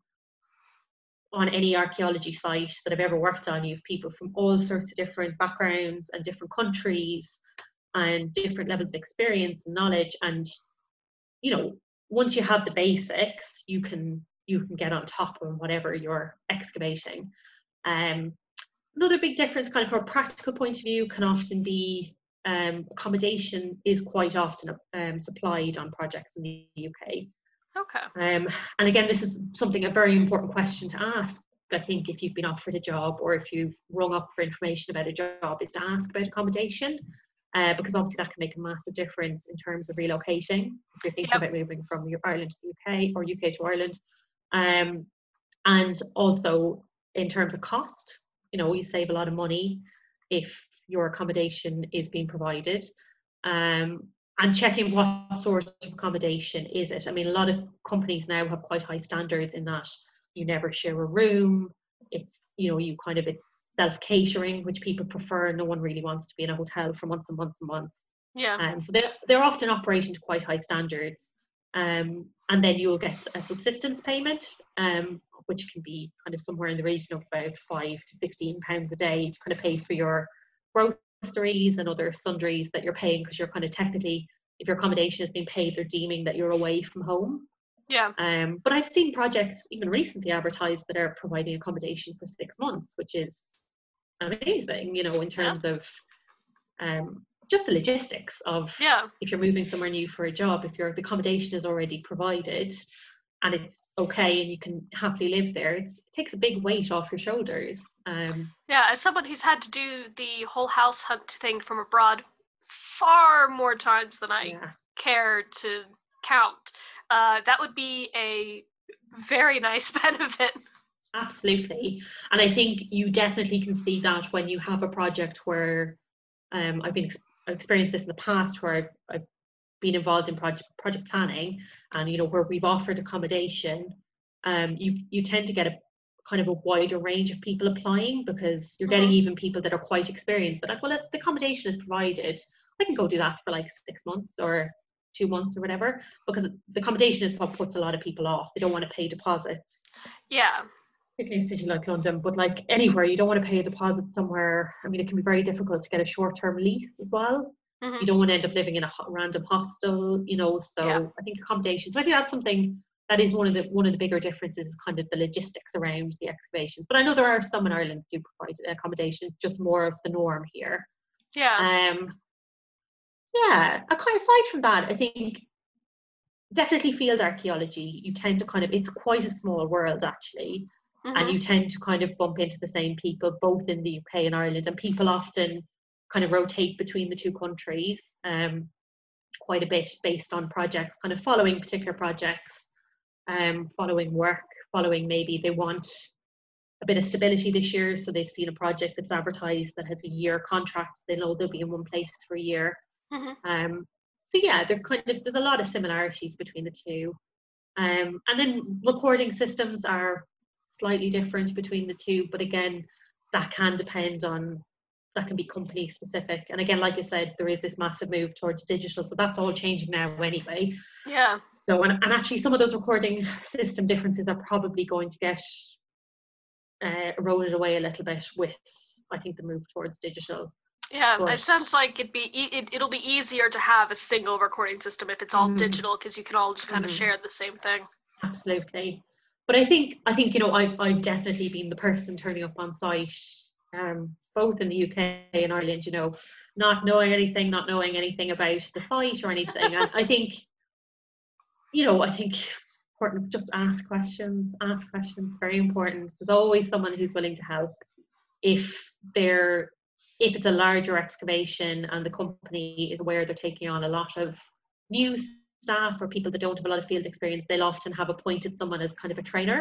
[SPEAKER 3] on any archaeology site that i've ever worked on you have people from all sorts of different backgrounds and different countries and different levels of experience and knowledge. And you know once you have the basics you can you can get on top of whatever you're excavating. Um, another big difference kind of from a practical point of view can often be um, accommodation is quite often um, supplied on projects in the UK.
[SPEAKER 2] Okay.
[SPEAKER 3] Um, and again, this is something a very important question to ask. I think if you've been offered a job or if you've rung up for information about a job, is to ask about accommodation. Uh, because obviously that can make a massive difference in terms of relocating if you're thinking
[SPEAKER 2] Yep.
[SPEAKER 3] about moving from your Ireland to the UK or UK to Ireland. Um, and also in terms of cost, you know, you save a lot of money if your accommodation is being provided. Um, and checking what sort of accommodation is it. I mean, a lot of companies now have quite high standards in that you never share a room. It's, you know, you kind of, it's self catering, which people prefer. No one really wants to be in a hotel for months and months and months.
[SPEAKER 2] Yeah.
[SPEAKER 3] Um, so they're, they're often operating to quite high standards. Um, and then you'll get a subsistence payment, um, which can be kind of somewhere in the region of about five to fifteen pounds a day to kind of pay for your groceries and other sundries that you're paying because you're kind of technically, if your accommodation is being paid, they're deeming that you're away from home.
[SPEAKER 2] Yeah.
[SPEAKER 3] Um, but I've seen projects even recently advertised that are providing accommodation for six months, which is amazing, you know, in terms of um, just the logistics of
[SPEAKER 2] Yeah.
[SPEAKER 3] if you're moving somewhere new for a job, if your accommodation is already provided and it's okay and you can happily live there, it's, it takes a big weight off your shoulders. Um,
[SPEAKER 2] Yeah. As someone who's had to do the whole house hunt thing from abroad far more times than I
[SPEAKER 3] yeah.
[SPEAKER 2] care to count, uh, that would be a very nice benefit.
[SPEAKER 3] Absolutely. And I think you definitely can see that when you have a project where um, I've been I've experienced this in the past where I've, I've been involved in project project planning and you know where we've offered accommodation, um, you you tend to get a kind of a wider range of people applying because you're getting
[SPEAKER 2] Mhm.
[SPEAKER 3] even people that are quite experienced. That like, well, the accommodation is provided, I can go do that for like six months or two months or whatever because the accommodation is what puts a lot of people off. They don't want to pay deposits
[SPEAKER 2] Yeah.
[SPEAKER 3] Particularly in a city like London, but like anywhere, you don't want to pay a deposit somewhere. I mean, it can be very difficult to get a short term lease as well.
[SPEAKER 2] Mhm.
[SPEAKER 3] You don't want to end up living in a random hostel, you know. So
[SPEAKER 2] Yeah.
[SPEAKER 3] I think accommodation. So I think that's something that is one of the one of the bigger differences is kind of the logistics around the excavations. But I know there are some in Ireland that do provide accommodation, just more of the norm here.
[SPEAKER 2] Yeah.
[SPEAKER 3] Um, yeah, aside from that, I think definitely field archaeology. You tend to kind of it's quite a small world actually
[SPEAKER 2] Mhm.
[SPEAKER 3] and you tend to kind of bump into the same people both in the UK and Ireland and people often kind of rotate between the two countries um, quite a bit based on projects kind of following particular projects um, following work following maybe they want a bit of stability this year so they've seen a project that's advertised that has a year contract so they know they'll be in one place for a year
[SPEAKER 2] Mhm.
[SPEAKER 3] um, so yeah they're kind of there's a lot of similarities between the two um, and then recording systems are slightly different between the two, but again, that can depend on that can be company specific. And again, like I said, there is this massive move towards digital, so that's all changing now anyway.
[SPEAKER 2] Yeah.
[SPEAKER 3] So, and, and actually, some of those recording system differences are probably going to get uh, eroded away a little bit with, I think, the move towards digital.
[SPEAKER 2] Yeah, it sounds like it'd be e- it, it'll be easier to have a single recording system if it's all
[SPEAKER 3] Mhm.
[SPEAKER 2] digital because you can all just kind of
[SPEAKER 3] Mhm.
[SPEAKER 2] share the same thing.
[SPEAKER 3] Absolutely. But I think I think you know I've I've definitely been the person turning up on site, um, both in the UK and Ireland. You know, not knowing anything, not knowing anything about the site or anything. I think, you know, I think important just ask questions. Ask questions very important. There's always someone who's willing to help. If they're if it's a larger excavation and the company is aware they're taking on a lot of new staff or people that don't have a lot of field experience, they'll often have appointed someone as kind of a trainer.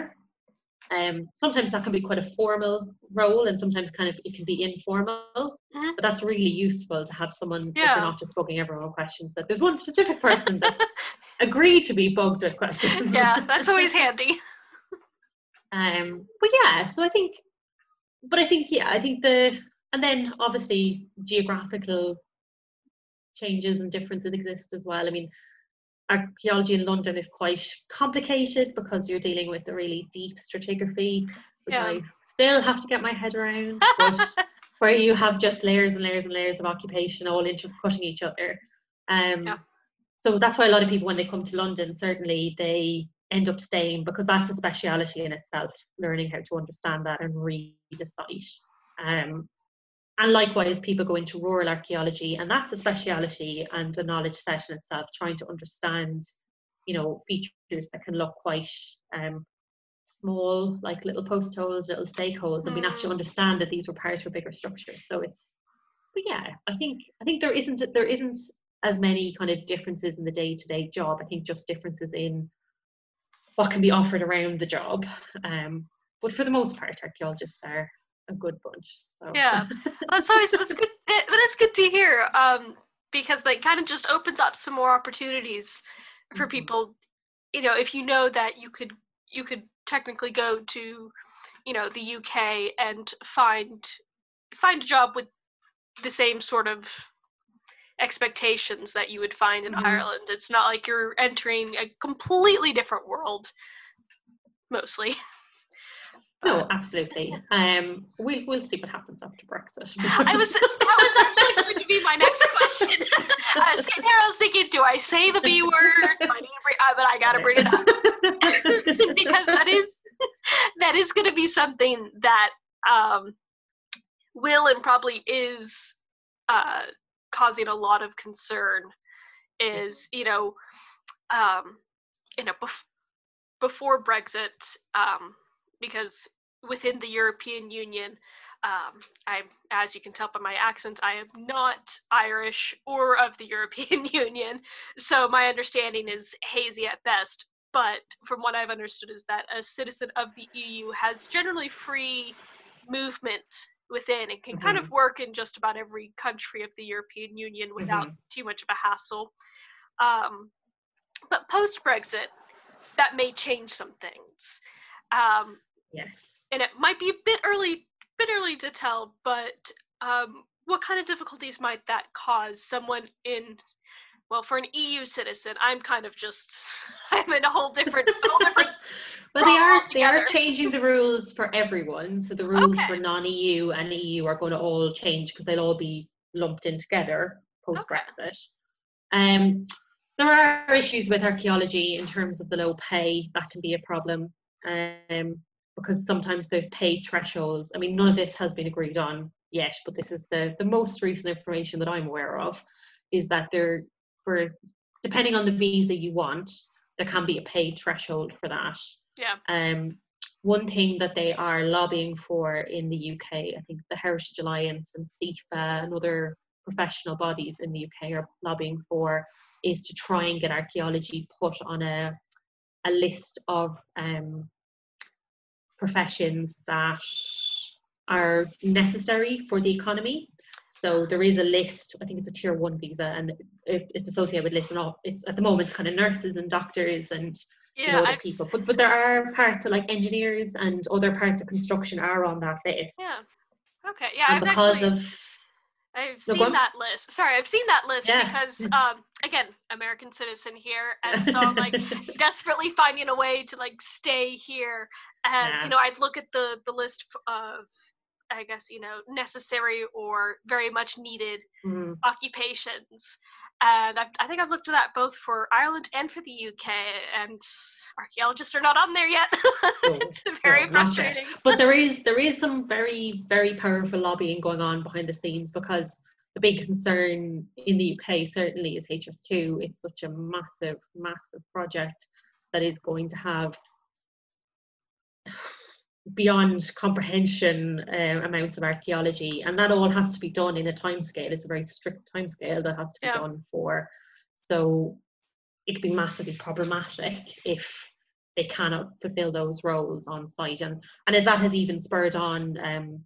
[SPEAKER 3] Um, sometimes that can be quite a formal role, and sometimes kind of it can be informal.
[SPEAKER 2] Mhm.
[SPEAKER 3] But that's really useful to have someone
[SPEAKER 2] Yeah.
[SPEAKER 3] you're not just bugging everyone with questions. That there's one specific person that's agreed to be bugged with questions.
[SPEAKER 2] yeah, that's always handy.
[SPEAKER 3] Um, but yeah, so I think, but I think yeah, I think the and then obviously geographical changes and differences exist as well. I mean, archaeology in London is quite complicated because you're dealing with the really deep stratigraphy, which
[SPEAKER 2] Yeah.
[SPEAKER 3] I still have to get my head around. But where you have just layers and layers and layers of occupation all intercutting each other. Um,
[SPEAKER 2] Yeah.
[SPEAKER 3] So that's why a lot of people, when they come to London, certainly they end up staying because that's a speciality in itself, learning how to understand that and read a site. Um, and likewise, people go into rural archaeology, and that's a speciality and a knowledge set in itself, trying to understand, you know, features that can look quite um, small, like little post holes, little stake holes, and we actually
[SPEAKER 2] Mm.
[SPEAKER 3] understand that these were part of a bigger structure. So it's, but yeah, I think I think there isn't there isn't as many kind of differences in the day to day job. I think just differences in what can be offered around the job. Um, but for the most part, archaeologists are a good bunch. So
[SPEAKER 2] Yeah. That's always that's good. That, that's good to hear. Um, because that kind of just opens up some more opportunities for
[SPEAKER 3] Mhm.
[SPEAKER 2] people. You know, if you know that you could you could technically go to, you know, the UK and find find a job with the same sort of expectations that you would find in
[SPEAKER 3] Mhm.
[SPEAKER 2] Ireland. It's not like you're entering a completely different world. Mostly.
[SPEAKER 3] No, absolutely. Um, we'll we'll see what happens after Brexit.
[SPEAKER 2] I was that was actually going to be my next question. I was sitting there, I was thinking, do I say the B word? Do I need to bring, uh, but I gotta bring it up because that is that is going to be something that um, will and probably is uh, causing a lot of concern. Is you know, um, you know, bef- before Brexit, um, because within the European Union, um, I, as you can tell by my accent, I am not Irish or of the European Union, so my understanding is hazy at best. But from what I've understood, is that a citizen of the EU has generally free movement within and can kind of work in just about every country of the European Union without too much of a hassle. Um, but post Brexit, that may change some things. Um,
[SPEAKER 3] yes.
[SPEAKER 2] and it might be a bit early bit early to tell but um, what kind of difficulties might that cause someone in well for an eu citizen i'm kind of just i'm in a whole different, whole different
[SPEAKER 3] Well, they are they are changing the rules for everyone. So the rules
[SPEAKER 2] Okay.
[SPEAKER 3] for non-EU and EU are going to all change because they'll all be lumped in together post Brexit. Um, there are issues with archaeology in terms of the low pay. That can be a problem. Um, because sometimes there's pay thresholds. I mean, none of this has been agreed on yet, but this is the the most recent information that I'm aware of, is that there for depending on the visa you want, there can be a pay threshold for that.
[SPEAKER 2] yeah
[SPEAKER 3] Um, one thing that they are lobbying for in the UK, I think the Heritage Alliance and CIFA and other professional bodies in the UK are lobbying for, is to try and get archaeology put on a a list of um, professions that are necessary for the economy. So there is a list. I think it's a tier one visa, and it's associated with lists. And all, it's at the moment it's kind of nurses and doctors and you know, people. But but there are parts of like engineers and other parts of construction are on that list.
[SPEAKER 2] yeah okay yeah
[SPEAKER 3] And
[SPEAKER 2] i've
[SPEAKER 3] because
[SPEAKER 2] actually
[SPEAKER 3] of
[SPEAKER 2] I've
[SPEAKER 3] No,
[SPEAKER 2] seen that list. Sorry, I've seen that list
[SPEAKER 3] Yeah.
[SPEAKER 2] because, um, again, American citizen here, and so I'm like desperately finding a way to like stay here. And
[SPEAKER 3] Yeah.
[SPEAKER 2] you know, I'd look at the the list of I guess you know necessary or very much needed
[SPEAKER 3] Mm.
[SPEAKER 2] occupations. And I've, I think I've looked at that both for Ireland and for the UK, and archaeologists are not on there yet. it's very
[SPEAKER 3] no,
[SPEAKER 2] frustrating.
[SPEAKER 3] But there is there is some very very powerful lobbying going on behind the scenes because the big concern in the UK certainly is HS2. It's such a massive massive project that is going to have beyond comprehension uh, amounts of archaeology and that all has to be done in a time scale it's a very strict time scale that has to be
[SPEAKER 2] Yeah.
[SPEAKER 3] done for so it'd be massively problematic if they cannot fulfill those roles on site and and if that has even spurred on um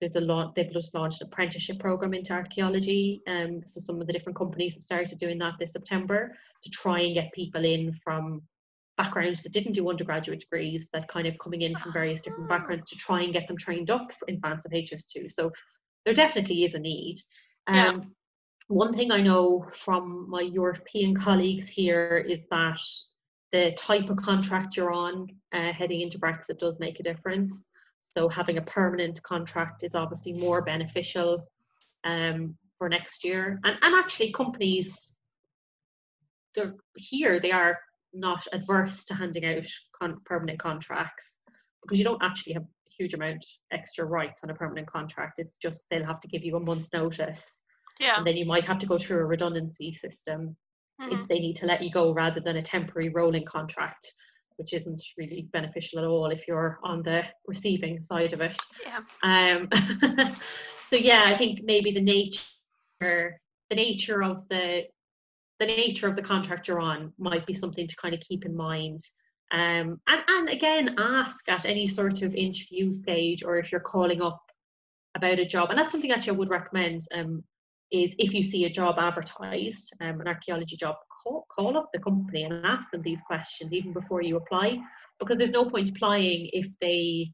[SPEAKER 3] there's a lot they've just launched an apprenticeship program into archaeology um so some of the different companies have started doing that this september to try and get people in from backgrounds that didn't do undergraduate degrees that kind of coming in from various different
[SPEAKER 2] Ah.
[SPEAKER 3] backgrounds to try and get them trained up in advance of HS2 so there definitely is a need um
[SPEAKER 2] Yeah.
[SPEAKER 3] one thing I know from my European colleagues here is that the type of contract you're on uh, heading into Brexit does make a difference. So having a permanent contract is obviously more beneficial um, for next year. And, and actually companies they're here they are not adverse to handing out con- permanent contracts because you don't actually have a huge amount extra rights on a permanent contract. It's just they'll have to give you a month's notice
[SPEAKER 2] Yeah.
[SPEAKER 3] and then you might have to go through a redundancy system
[SPEAKER 2] mhm.
[SPEAKER 3] if they need to let you go rather than a temporary rolling contract which isn't really beneficial at all if you're on the receiving side of it
[SPEAKER 2] Yeah.
[SPEAKER 3] um so yeah i think maybe the nature the nature of the the nature of the contract you're on might be something to kind of keep in mind. Um and and again ask at any sort of interview stage or if you're calling up about a job and that's something actually i would recommend um is if you see a job advertised um, an archaeology job call, call up the company and ask them these questions even before you apply because there's no point applying if they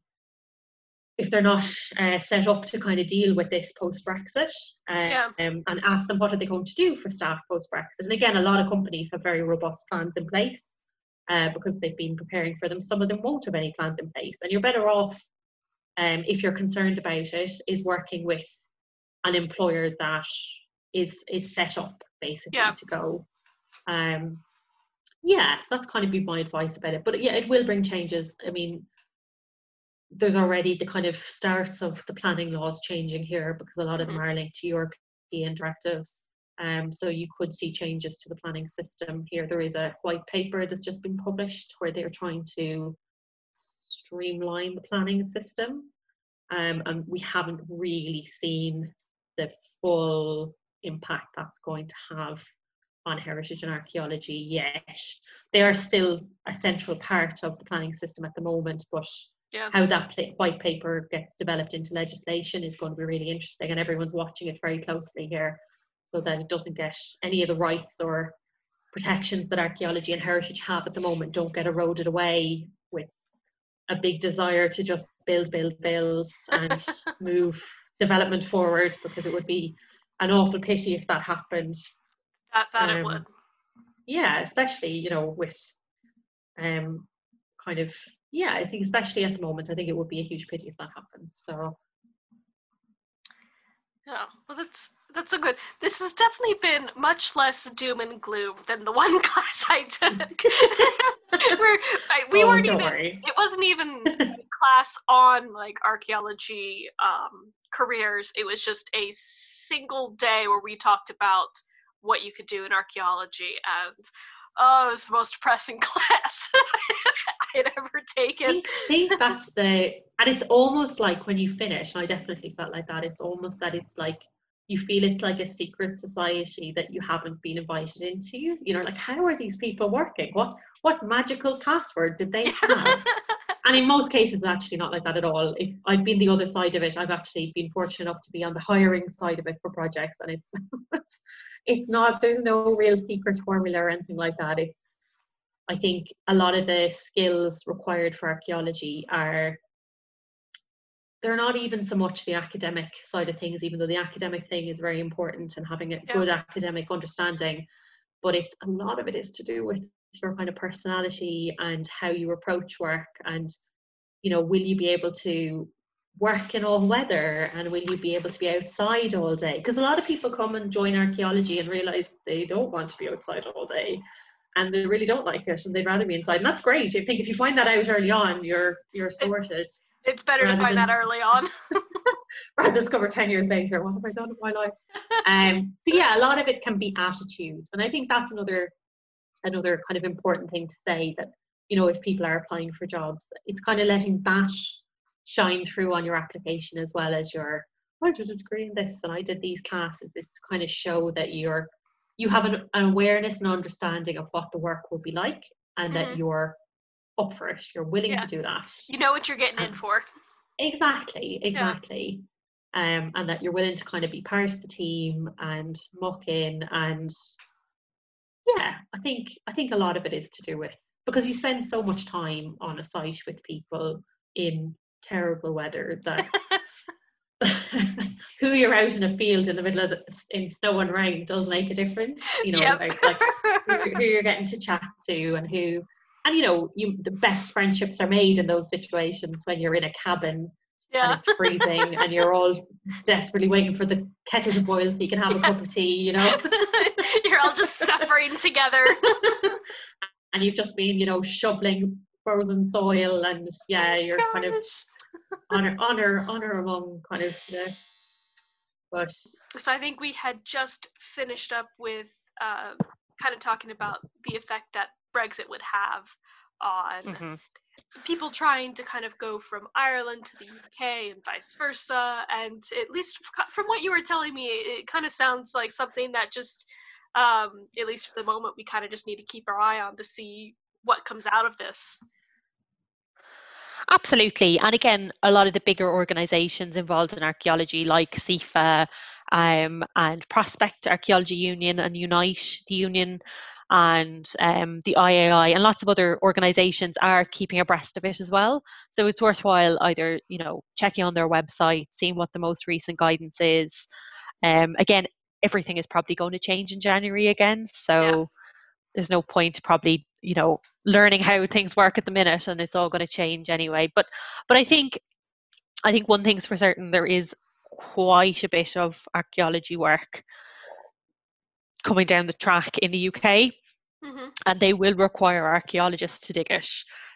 [SPEAKER 3] if they're not uh, set up to kind of deal with this post Brexit uh,
[SPEAKER 2] Yeah.
[SPEAKER 3] um, and ask them what are they going to do for staff post Brexit. And again, a lot of companies have very robust plans in place uh, because they've been preparing for them. Some of them won't have any plans in place, and you're better off um, if you're concerned about it is working with an employer that is is set up basically
[SPEAKER 2] Yeah.
[SPEAKER 3] to go. Um, yeah, so that's kind of be my advice about it. But yeah, it will bring changes. I mean, there's already the kind of starts of the planning laws changing here because a lot of them are linked to European directives. Um, so you could see changes to the planning system here. There is a white paper that's just been published where they're trying to streamline the planning system. Um, and we haven't really seen the full impact that's going to have on heritage and archaeology yet. They are still a central part of the planning system at the moment, but
[SPEAKER 2] Yeah.
[SPEAKER 3] how that white paper gets developed into legislation is going to be really interesting, and everyone's watching it very closely here so that it doesn't get any of the rights or protections that archaeology and heritage have at the moment don't get eroded away with a big desire to just build, build, build and move development forward because it would be an awful pity if that happened.
[SPEAKER 2] That that it
[SPEAKER 3] Um,
[SPEAKER 2] would.
[SPEAKER 3] Yeah, especially, you know, with um kind of yeah, I think especially at the moment, I think it would be a huge pity if that happens. So
[SPEAKER 2] Yeah. Well, that's that's a good. This has definitely been much less doom and gloom than the one class I took. Where I, we
[SPEAKER 3] oh,
[SPEAKER 2] weren't even.
[SPEAKER 3] worry.
[SPEAKER 2] It wasn't even a class on like archaeology um, careers. It was just a single day where we talked about what you could do in archaeology, and oh, it was the most depressing class had ever
[SPEAKER 3] I
[SPEAKER 2] taken.
[SPEAKER 3] think, think that's the and it's almost like when you finish, and I definitely felt like that, it's almost that it's like you feel it's like a secret society that you haven't been invited into. You know, like how are these people working? What what magical password did they have? and in most cases it's actually not like that at all if i've been the other side of it i've actually been fortunate enough to be on the hiring side of it for projects and it's it's not there's no real secret formula or anything like that it's i think a lot of the skills required for archaeology are they're not even so much the academic side of things even though the academic thing is very important and having a
[SPEAKER 2] Yeah.
[SPEAKER 3] good academic understanding but it's a lot of it is to do with your kind of personality and how you approach work and you know will you be able to
[SPEAKER 4] work in all weather and will you be able to be outside all day because a lot of people come and join archaeology and realize they don't want to be outside all day and they really don't like it and they'd rather be inside. And that's great. I think if you find that out early on you're you're sorted.
[SPEAKER 2] it's better to find than, that early on.
[SPEAKER 4] Rather discover 10 years later what have i done with my life? Um so yeah a lot of it can be attitude and i think that's another another kind of important thing to say that you know if people are applying for jobs it's kind of letting that shine through on your application as well as your I did a degree in this and I did these classes. It's to kind of show that you're you have an, an awareness and understanding of what the work will be like and mm-hmm. that you're up for it. You're willing yeah. to do that.
[SPEAKER 2] You know what you're getting um, in for.
[SPEAKER 4] Exactly, exactly. Yeah. Um, and that you're willing to kind of be part of the team and muck in and yeah, I think I think a lot of it is to do with because you spend so much time on a site with people in terrible weather that who you're out in a field in the middle of the, in snow and rain does make a difference you know yep. like, like who, who, you're getting to chat to and who and you know you the best friendships are made in those situations when you're in a cabin yeah. and it's freezing and you're all desperately waiting for the kettle to boil so you can have yeah. a cup of tea you know
[SPEAKER 2] you're all just suffering together
[SPEAKER 4] and you've just been you know shoveling frozen soil and yeah you're Gosh. kind of honor honor honor among kind of the but
[SPEAKER 2] so I think we had just finished up with uh, kind of talking about the effect that Brexit would have on mm-hmm. people trying to kind of go from Ireland to the UK and vice versa. And at least from what you were telling me, it, kind of sounds like something that just, um, at least for the moment, we kind of just need to keep our eye on to see what comes out of this.
[SPEAKER 3] Absolutely. And again, a lot of the bigger organisations involved in archaeology, like CIFA um, and Prospect Archaeology Union and Unite, the union, and um, the IAI and lots of other organisations are keeping abreast of it as well. So it's worthwhile either you know checking on their website, seeing what the most recent guidance is. Um, again, everything is probably going to change in January again, so. There's no point probably you know learning how things work at the minute and it's all going to change anyway. But but i think i think one thing's for certain there is quite a bit of archaeology work coming down the track in the uk mm-hmm. and they will require archaeologists to dig it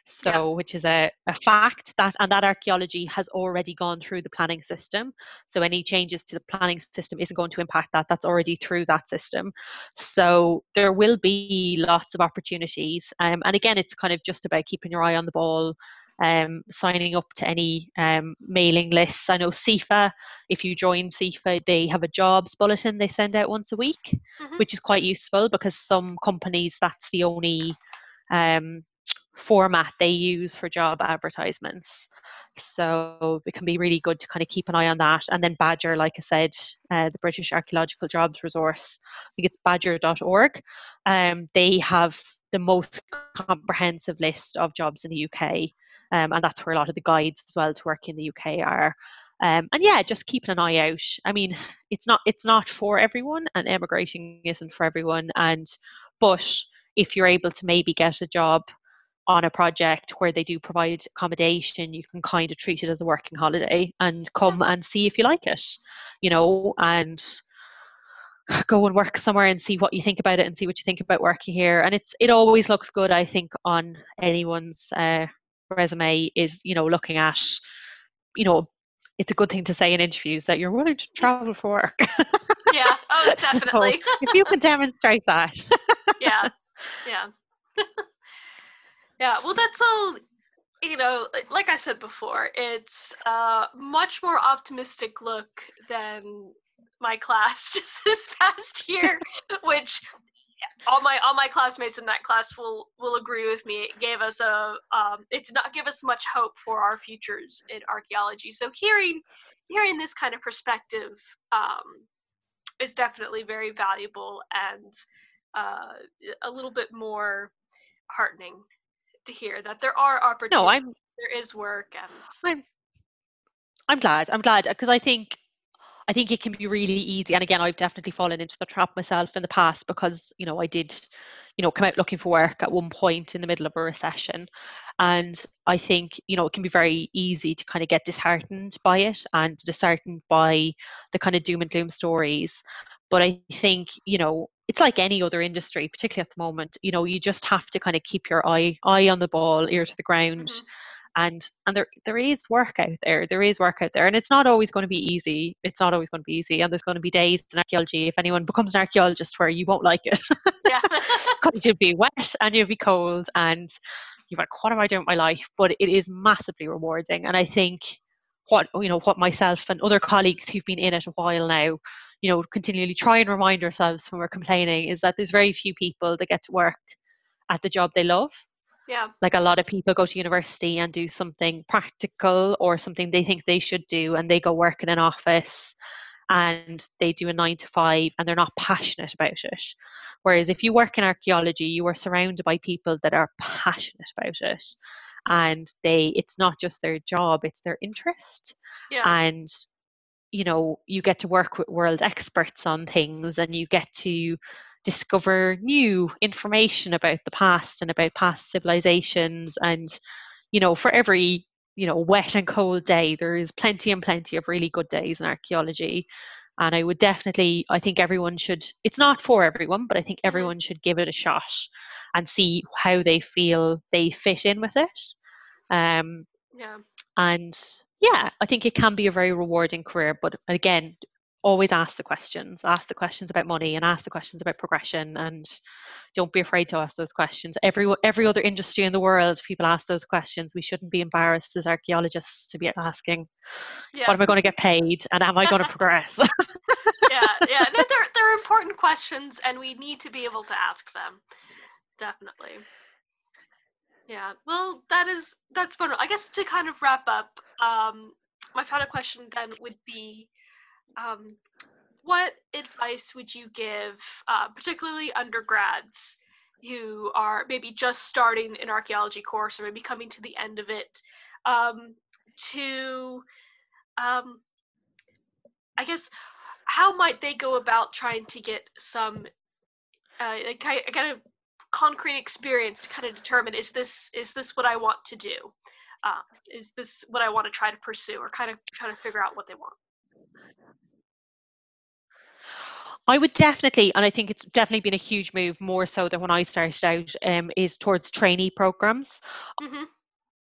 [SPEAKER 3] so yeah. which is a, a fact that and that archaeology has already gone through the planning system so any changes to the planning system isn't going to impact that that's already through that system so there will be lots of opportunities um, and again it's kind of just about keeping your eye on the ball um, signing up to any um, mailing lists. I know CIFA, if you join CIFA, they have a jobs bulletin they send out once a week, mm-hmm. which is quite useful because some companies that's the only um, format they use for job advertisements. So it can be really good to kind of keep an eye on that. And then Badger, like I said, uh, the British Archaeological Jobs Resource, I think it's badger.org. Um, they have the most comprehensive list of jobs in the UK. Um, and that's where a lot of the guides as well to work in the UK are. Um, and yeah, just keeping an eye out. I mean, it's not it's not for everyone, and emigrating isn't for everyone. And but if you're able to maybe get a job on a project where they do provide accommodation, you can kind of treat it as a working holiday and come and see if you like it, you know, and go and work somewhere and see what you think about it and see what you think about working here. And it's it always looks good, I think, on anyone's uh, resume is you know looking at, you know, it's a good thing to say in interviews that you're willing to travel for work.
[SPEAKER 2] yeah, oh, definitely.
[SPEAKER 3] so if you can demonstrate that.
[SPEAKER 2] yeah, yeah. Yeah, well, that's all. You know, like I said before, it's a much more optimistic look than my class just this past year, which all my all my classmates in that class will will agree with me. It gave us a um, it did not give us much hope for our futures in archaeology. So hearing hearing this kind of perspective um, is definitely very valuable and uh, a little bit more heartening to hear that there are opportunities. No, I'm. There is work, and
[SPEAKER 3] I'm. I'm glad. I'm glad because I think I think it can be really easy. And again, I've definitely fallen into the trap myself in the past because, you know, I did, you know, come out looking for work at one point in the middle of a recession. And I think, you know, it can be very easy to kind of get disheartened by it and disheartened by the kind of doom and gloom stories. But I think, you know, it's like any other industry, particularly at the moment, you know, you just have to kind of keep your eye eye on the ball, ear to the ground. Mm-hmm and and there there is work out there there is work out there and it's not always going to be easy it's not always going to be easy and there's going to be days in archaeology if anyone becomes an archaeologist where you won't like it yeah because you'll be wet and you'll be cold and you're like what am i doing with my life but it is massively rewarding and i think what you know what myself and other colleagues who've been in it a while now you know continually try and remind ourselves when we're complaining is that there's very few people that get to work at the job they love
[SPEAKER 2] yeah.
[SPEAKER 3] Like a lot of people go to university and do something practical or something they think they should do, and they go work in an office and they do a nine to five and they're not passionate about it. Whereas if you work in archaeology, you are surrounded by people that are passionate about it. And they it's not just their job, it's their interest.
[SPEAKER 2] Yeah.
[SPEAKER 3] And you know, you get to work with world experts on things and you get to discover new information about the past and about past civilizations and you know for every you know wet and cold day there is plenty and plenty of really good days in archaeology. And i would definitely i think everyone should it's not for everyone but i think mm-hmm. everyone should give it a shot and see how they feel they fit in with it. Um
[SPEAKER 2] yeah.
[SPEAKER 3] and yeah i think it can be a very rewarding career but again always ask the questions. Ask the questions about money and ask the questions about progression and don't be afraid to ask those questions. Every every other industry in the world people ask those questions. We shouldn't be embarrassed as archaeologists to be asking yeah. what am i going to get paid and am i going to progress?
[SPEAKER 2] Yeah yeah. No, they're, they're important questions and we need to be able to ask them. Definitely yeah well that is that's fun. I guess to kind of wrap up um my final question then would be um, what advice would you give, uh, particularly undergrads who are maybe just starting an archaeology course or maybe coming to the end of it, um, to, um, I guess, how might they go about trying to get some uh, kind of concrete experience to kind of determine is this is this what I want to do? Uh, is this what I want to try to pursue, or kind of try to figure out what they want?
[SPEAKER 3] I would definitely, and I think it's definitely been a huge move more so than when I started out, um, is towards trainee programs.
[SPEAKER 2] Mm-hmm.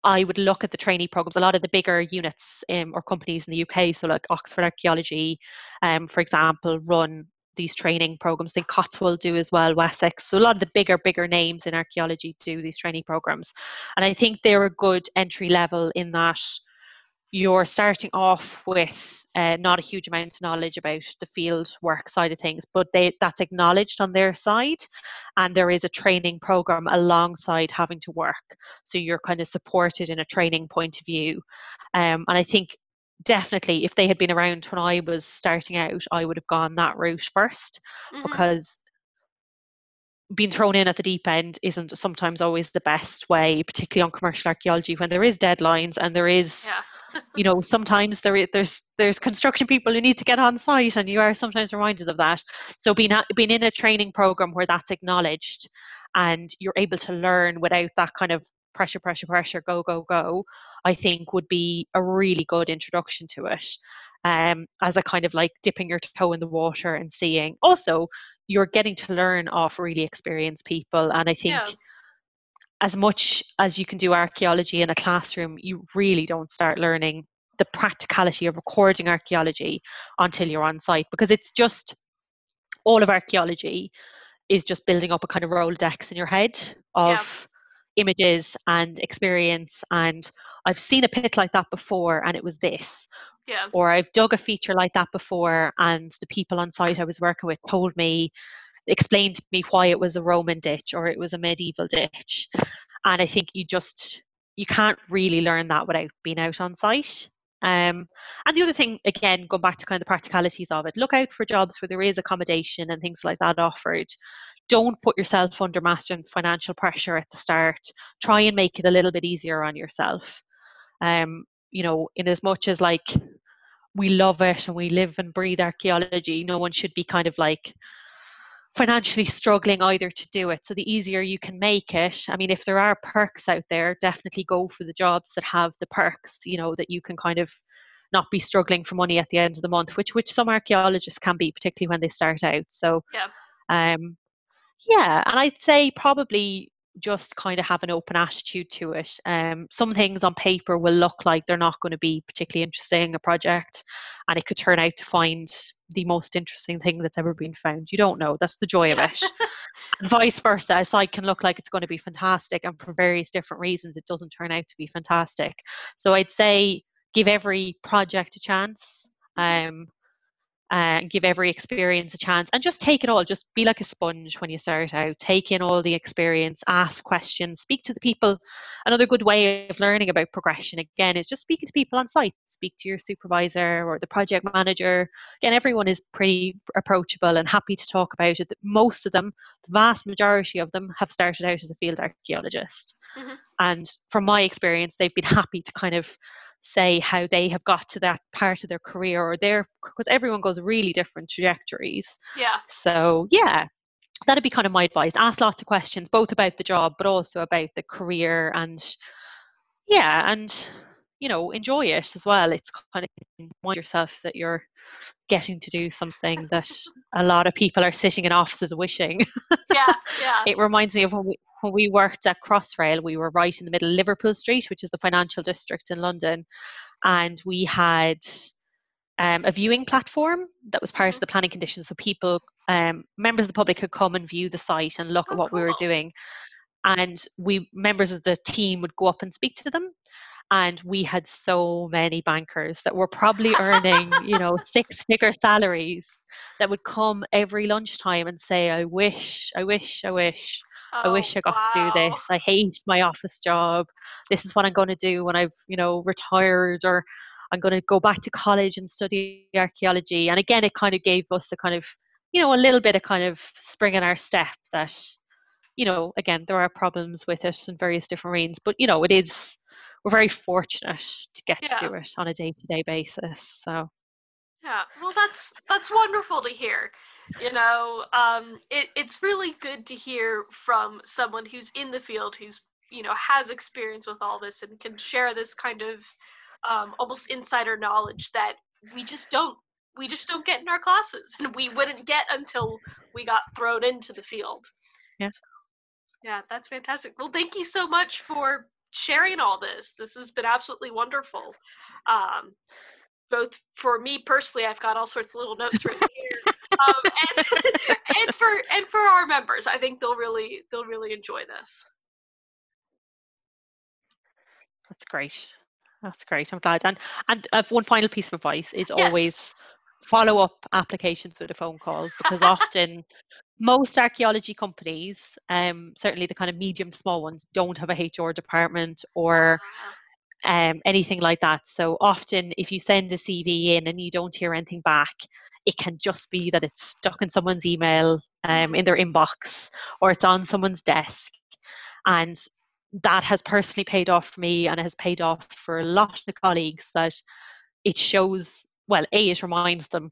[SPEAKER 3] I would look at the trainee programs. A lot of the bigger units um, or companies in the UK, so like Oxford Archaeology, um, for example, run these training programs. I think Cotswold do as well, Wessex. So a lot of the bigger, bigger names in archaeology do these training programs, and I think they're a good entry level in that you're starting off with uh, not a huge amount of knowledge about the field work side of things, but they, that's acknowledged on their side, and there is a training program alongside having to work. So you're kind of supported in a training point of view, um, and I think definitely if they had been around when I was starting out, I would have gone that route 1st mm-hmm. because being thrown in at the deep end isn't sometimes always the best way, particularly on commercial archaeology when there is deadlines and there is
[SPEAKER 2] yeah
[SPEAKER 3] you know sometimes there there's there's construction people who need to get on site and you are sometimes reminded of that so being being in a training program where that's acknowledged and you're able to learn without that kind of pressure pressure pressure go go go i think would be a really good introduction to it um, as a kind of like dipping your toe in the water and seeing also you're getting to learn off really experienced people and i think yeah as much as you can do archaeology in a classroom, you really don't start learning the practicality of recording archaeology until you're on site because it's just all of archaeology is just building up a kind of Rolodex in your head of. Images and experience. And I've seen a pit like that before and it was this.
[SPEAKER 2] Yeah.
[SPEAKER 3] Or I've dug a feature like that before and the people on site I was working with told me explained to me why it was a Roman ditch or it was a medieval ditch. And I think you just you can't really learn that without being out on site. Um, and the other thing, again, going back to kind of the practicalities of it, look out for jobs where there is accommodation and things like that offered. Don't put yourself under massive financial pressure at the start. Try and make it a little bit easier on yourself. Um, you know, in as much as like we love it and we live and breathe archaeology, no one should be kind of like financially struggling either to do it. So the easier you can make it, I mean, if there are perks out there, definitely go for the jobs that have the perks, you know, that you can kind of not be struggling for money at the end of the month, which which some archaeologists can be, particularly when they start out. So
[SPEAKER 2] yeah.
[SPEAKER 3] um yeah, and I'd say probably just kind of have an open attitude to it. Um, some things on paper will look like they're not going to be particularly interesting a project, and it could turn out to find the most interesting thing that's ever been found. You don't know. That's the joy of it. and vice versa, a site can look like it's going to be fantastic, and for various different reasons, it doesn't turn out to be fantastic. So I'd say give every project a chance. Um, uh, and give every experience a chance and just take it all. Just be like a sponge when you start out. Take in all the experience, ask questions, speak to the people. Another good way of learning about progression, again, is just speaking to people on site. Speak to your supervisor or the project manager. Again, everyone is pretty approachable and happy to talk about it. Most of them, the vast majority of them, have started out as a field archaeologist. Mm-hmm. And from my experience, they've been happy to kind of say how they have got to that part of their career or their because everyone goes really different trajectories.
[SPEAKER 2] Yeah.
[SPEAKER 3] So yeah, that'd be kind of my advice. Ask lots of questions, both about the job, but also about the career and yeah, and you know, enjoy it as well. It's kind of want yourself that you're getting to do something that a lot of people are sitting in offices wishing.
[SPEAKER 2] Yeah, yeah.
[SPEAKER 3] it reminds me of when we when we worked at Crossrail, we were right in the middle of Liverpool Street, which is the financial district in London, and we had um, a viewing platform that was part of the planning conditions, so people, um, members of the public, could come and view the site and look
[SPEAKER 2] oh,
[SPEAKER 3] at what
[SPEAKER 2] cool.
[SPEAKER 3] we were doing. And we members of the team would go up and speak to them and we had so many bankers that were probably earning you know six figure salaries that would come every lunchtime and say i wish i wish i wish oh, i wish i got
[SPEAKER 2] wow.
[SPEAKER 3] to do this. I hate my office job. This is what i'm going to do when i've you know retired or i'm going to go back to college and study archaeology. And again it kind of gave us a kind of you know a little bit of kind of spring in our step that you know again there are problems with it in various different reasons but you know it is we're very fortunate to get yeah. to do it on a day-to-day basis so.
[SPEAKER 2] Yeah well that's that's wonderful to hear you know um, it, it's really good to hear from someone who's in the field who's you know has experience with all this and can share this kind of um, almost insider knowledge that we just don't we just don't get in our classes and we wouldn't get until we got thrown into the field.
[SPEAKER 3] Yes
[SPEAKER 2] yeah that's fantastic. Well thank you so much for sharing all this. This has been absolutely wonderful. Um, both for me personally, I've got all sorts of little notes written here, um, and, and for and for our members, I think they'll really they'll really enjoy this.
[SPEAKER 3] That's great. That's great. I'm glad. And and uh, one final piece of advice is yes. always follow up applications with a phone call because often most archaeology companies, um, certainly the kind of medium small ones, don't have a HR department or um, anything like that. So often, if you send a CV in and you don't hear anything back, it can just be that it's stuck in someone's email, um, in their inbox, or it's on someone's desk. And that has personally paid off for me and it has paid off for a lot of colleagues that it shows well a it reminds them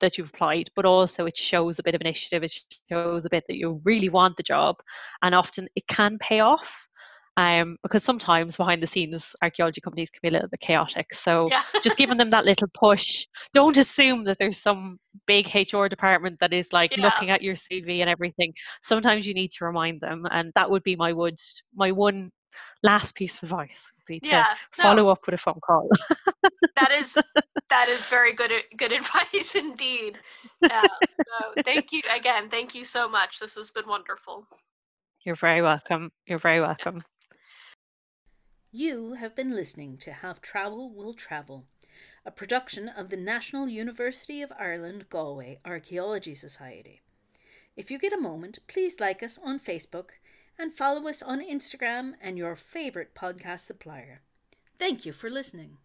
[SPEAKER 3] that you've applied, but also it shows a bit of initiative. It shows a bit that you really want the job, and often it can pay off. Um, because sometimes behind the scenes, archaeology companies can be a little bit chaotic. So
[SPEAKER 2] yeah.
[SPEAKER 3] just giving them that little push. Don't assume that there's some big HR department that is like yeah. looking at your CV and everything. Sometimes you need to remind them, and that would be my would my one last piece of advice would be to yeah, follow no. up with a phone call.
[SPEAKER 2] that is that is very good good advice indeed. Uh, so thank you again. Thank you so much. This has been wonderful.
[SPEAKER 3] You're very welcome. You're very welcome.
[SPEAKER 1] You have been listening to Have Trowel Will Travel, a production of the National University of Ireland Galway Archaeology Society. If you get a moment, please like us on Facebook and follow us on Instagram and your favorite podcast supplier. Thank you for listening.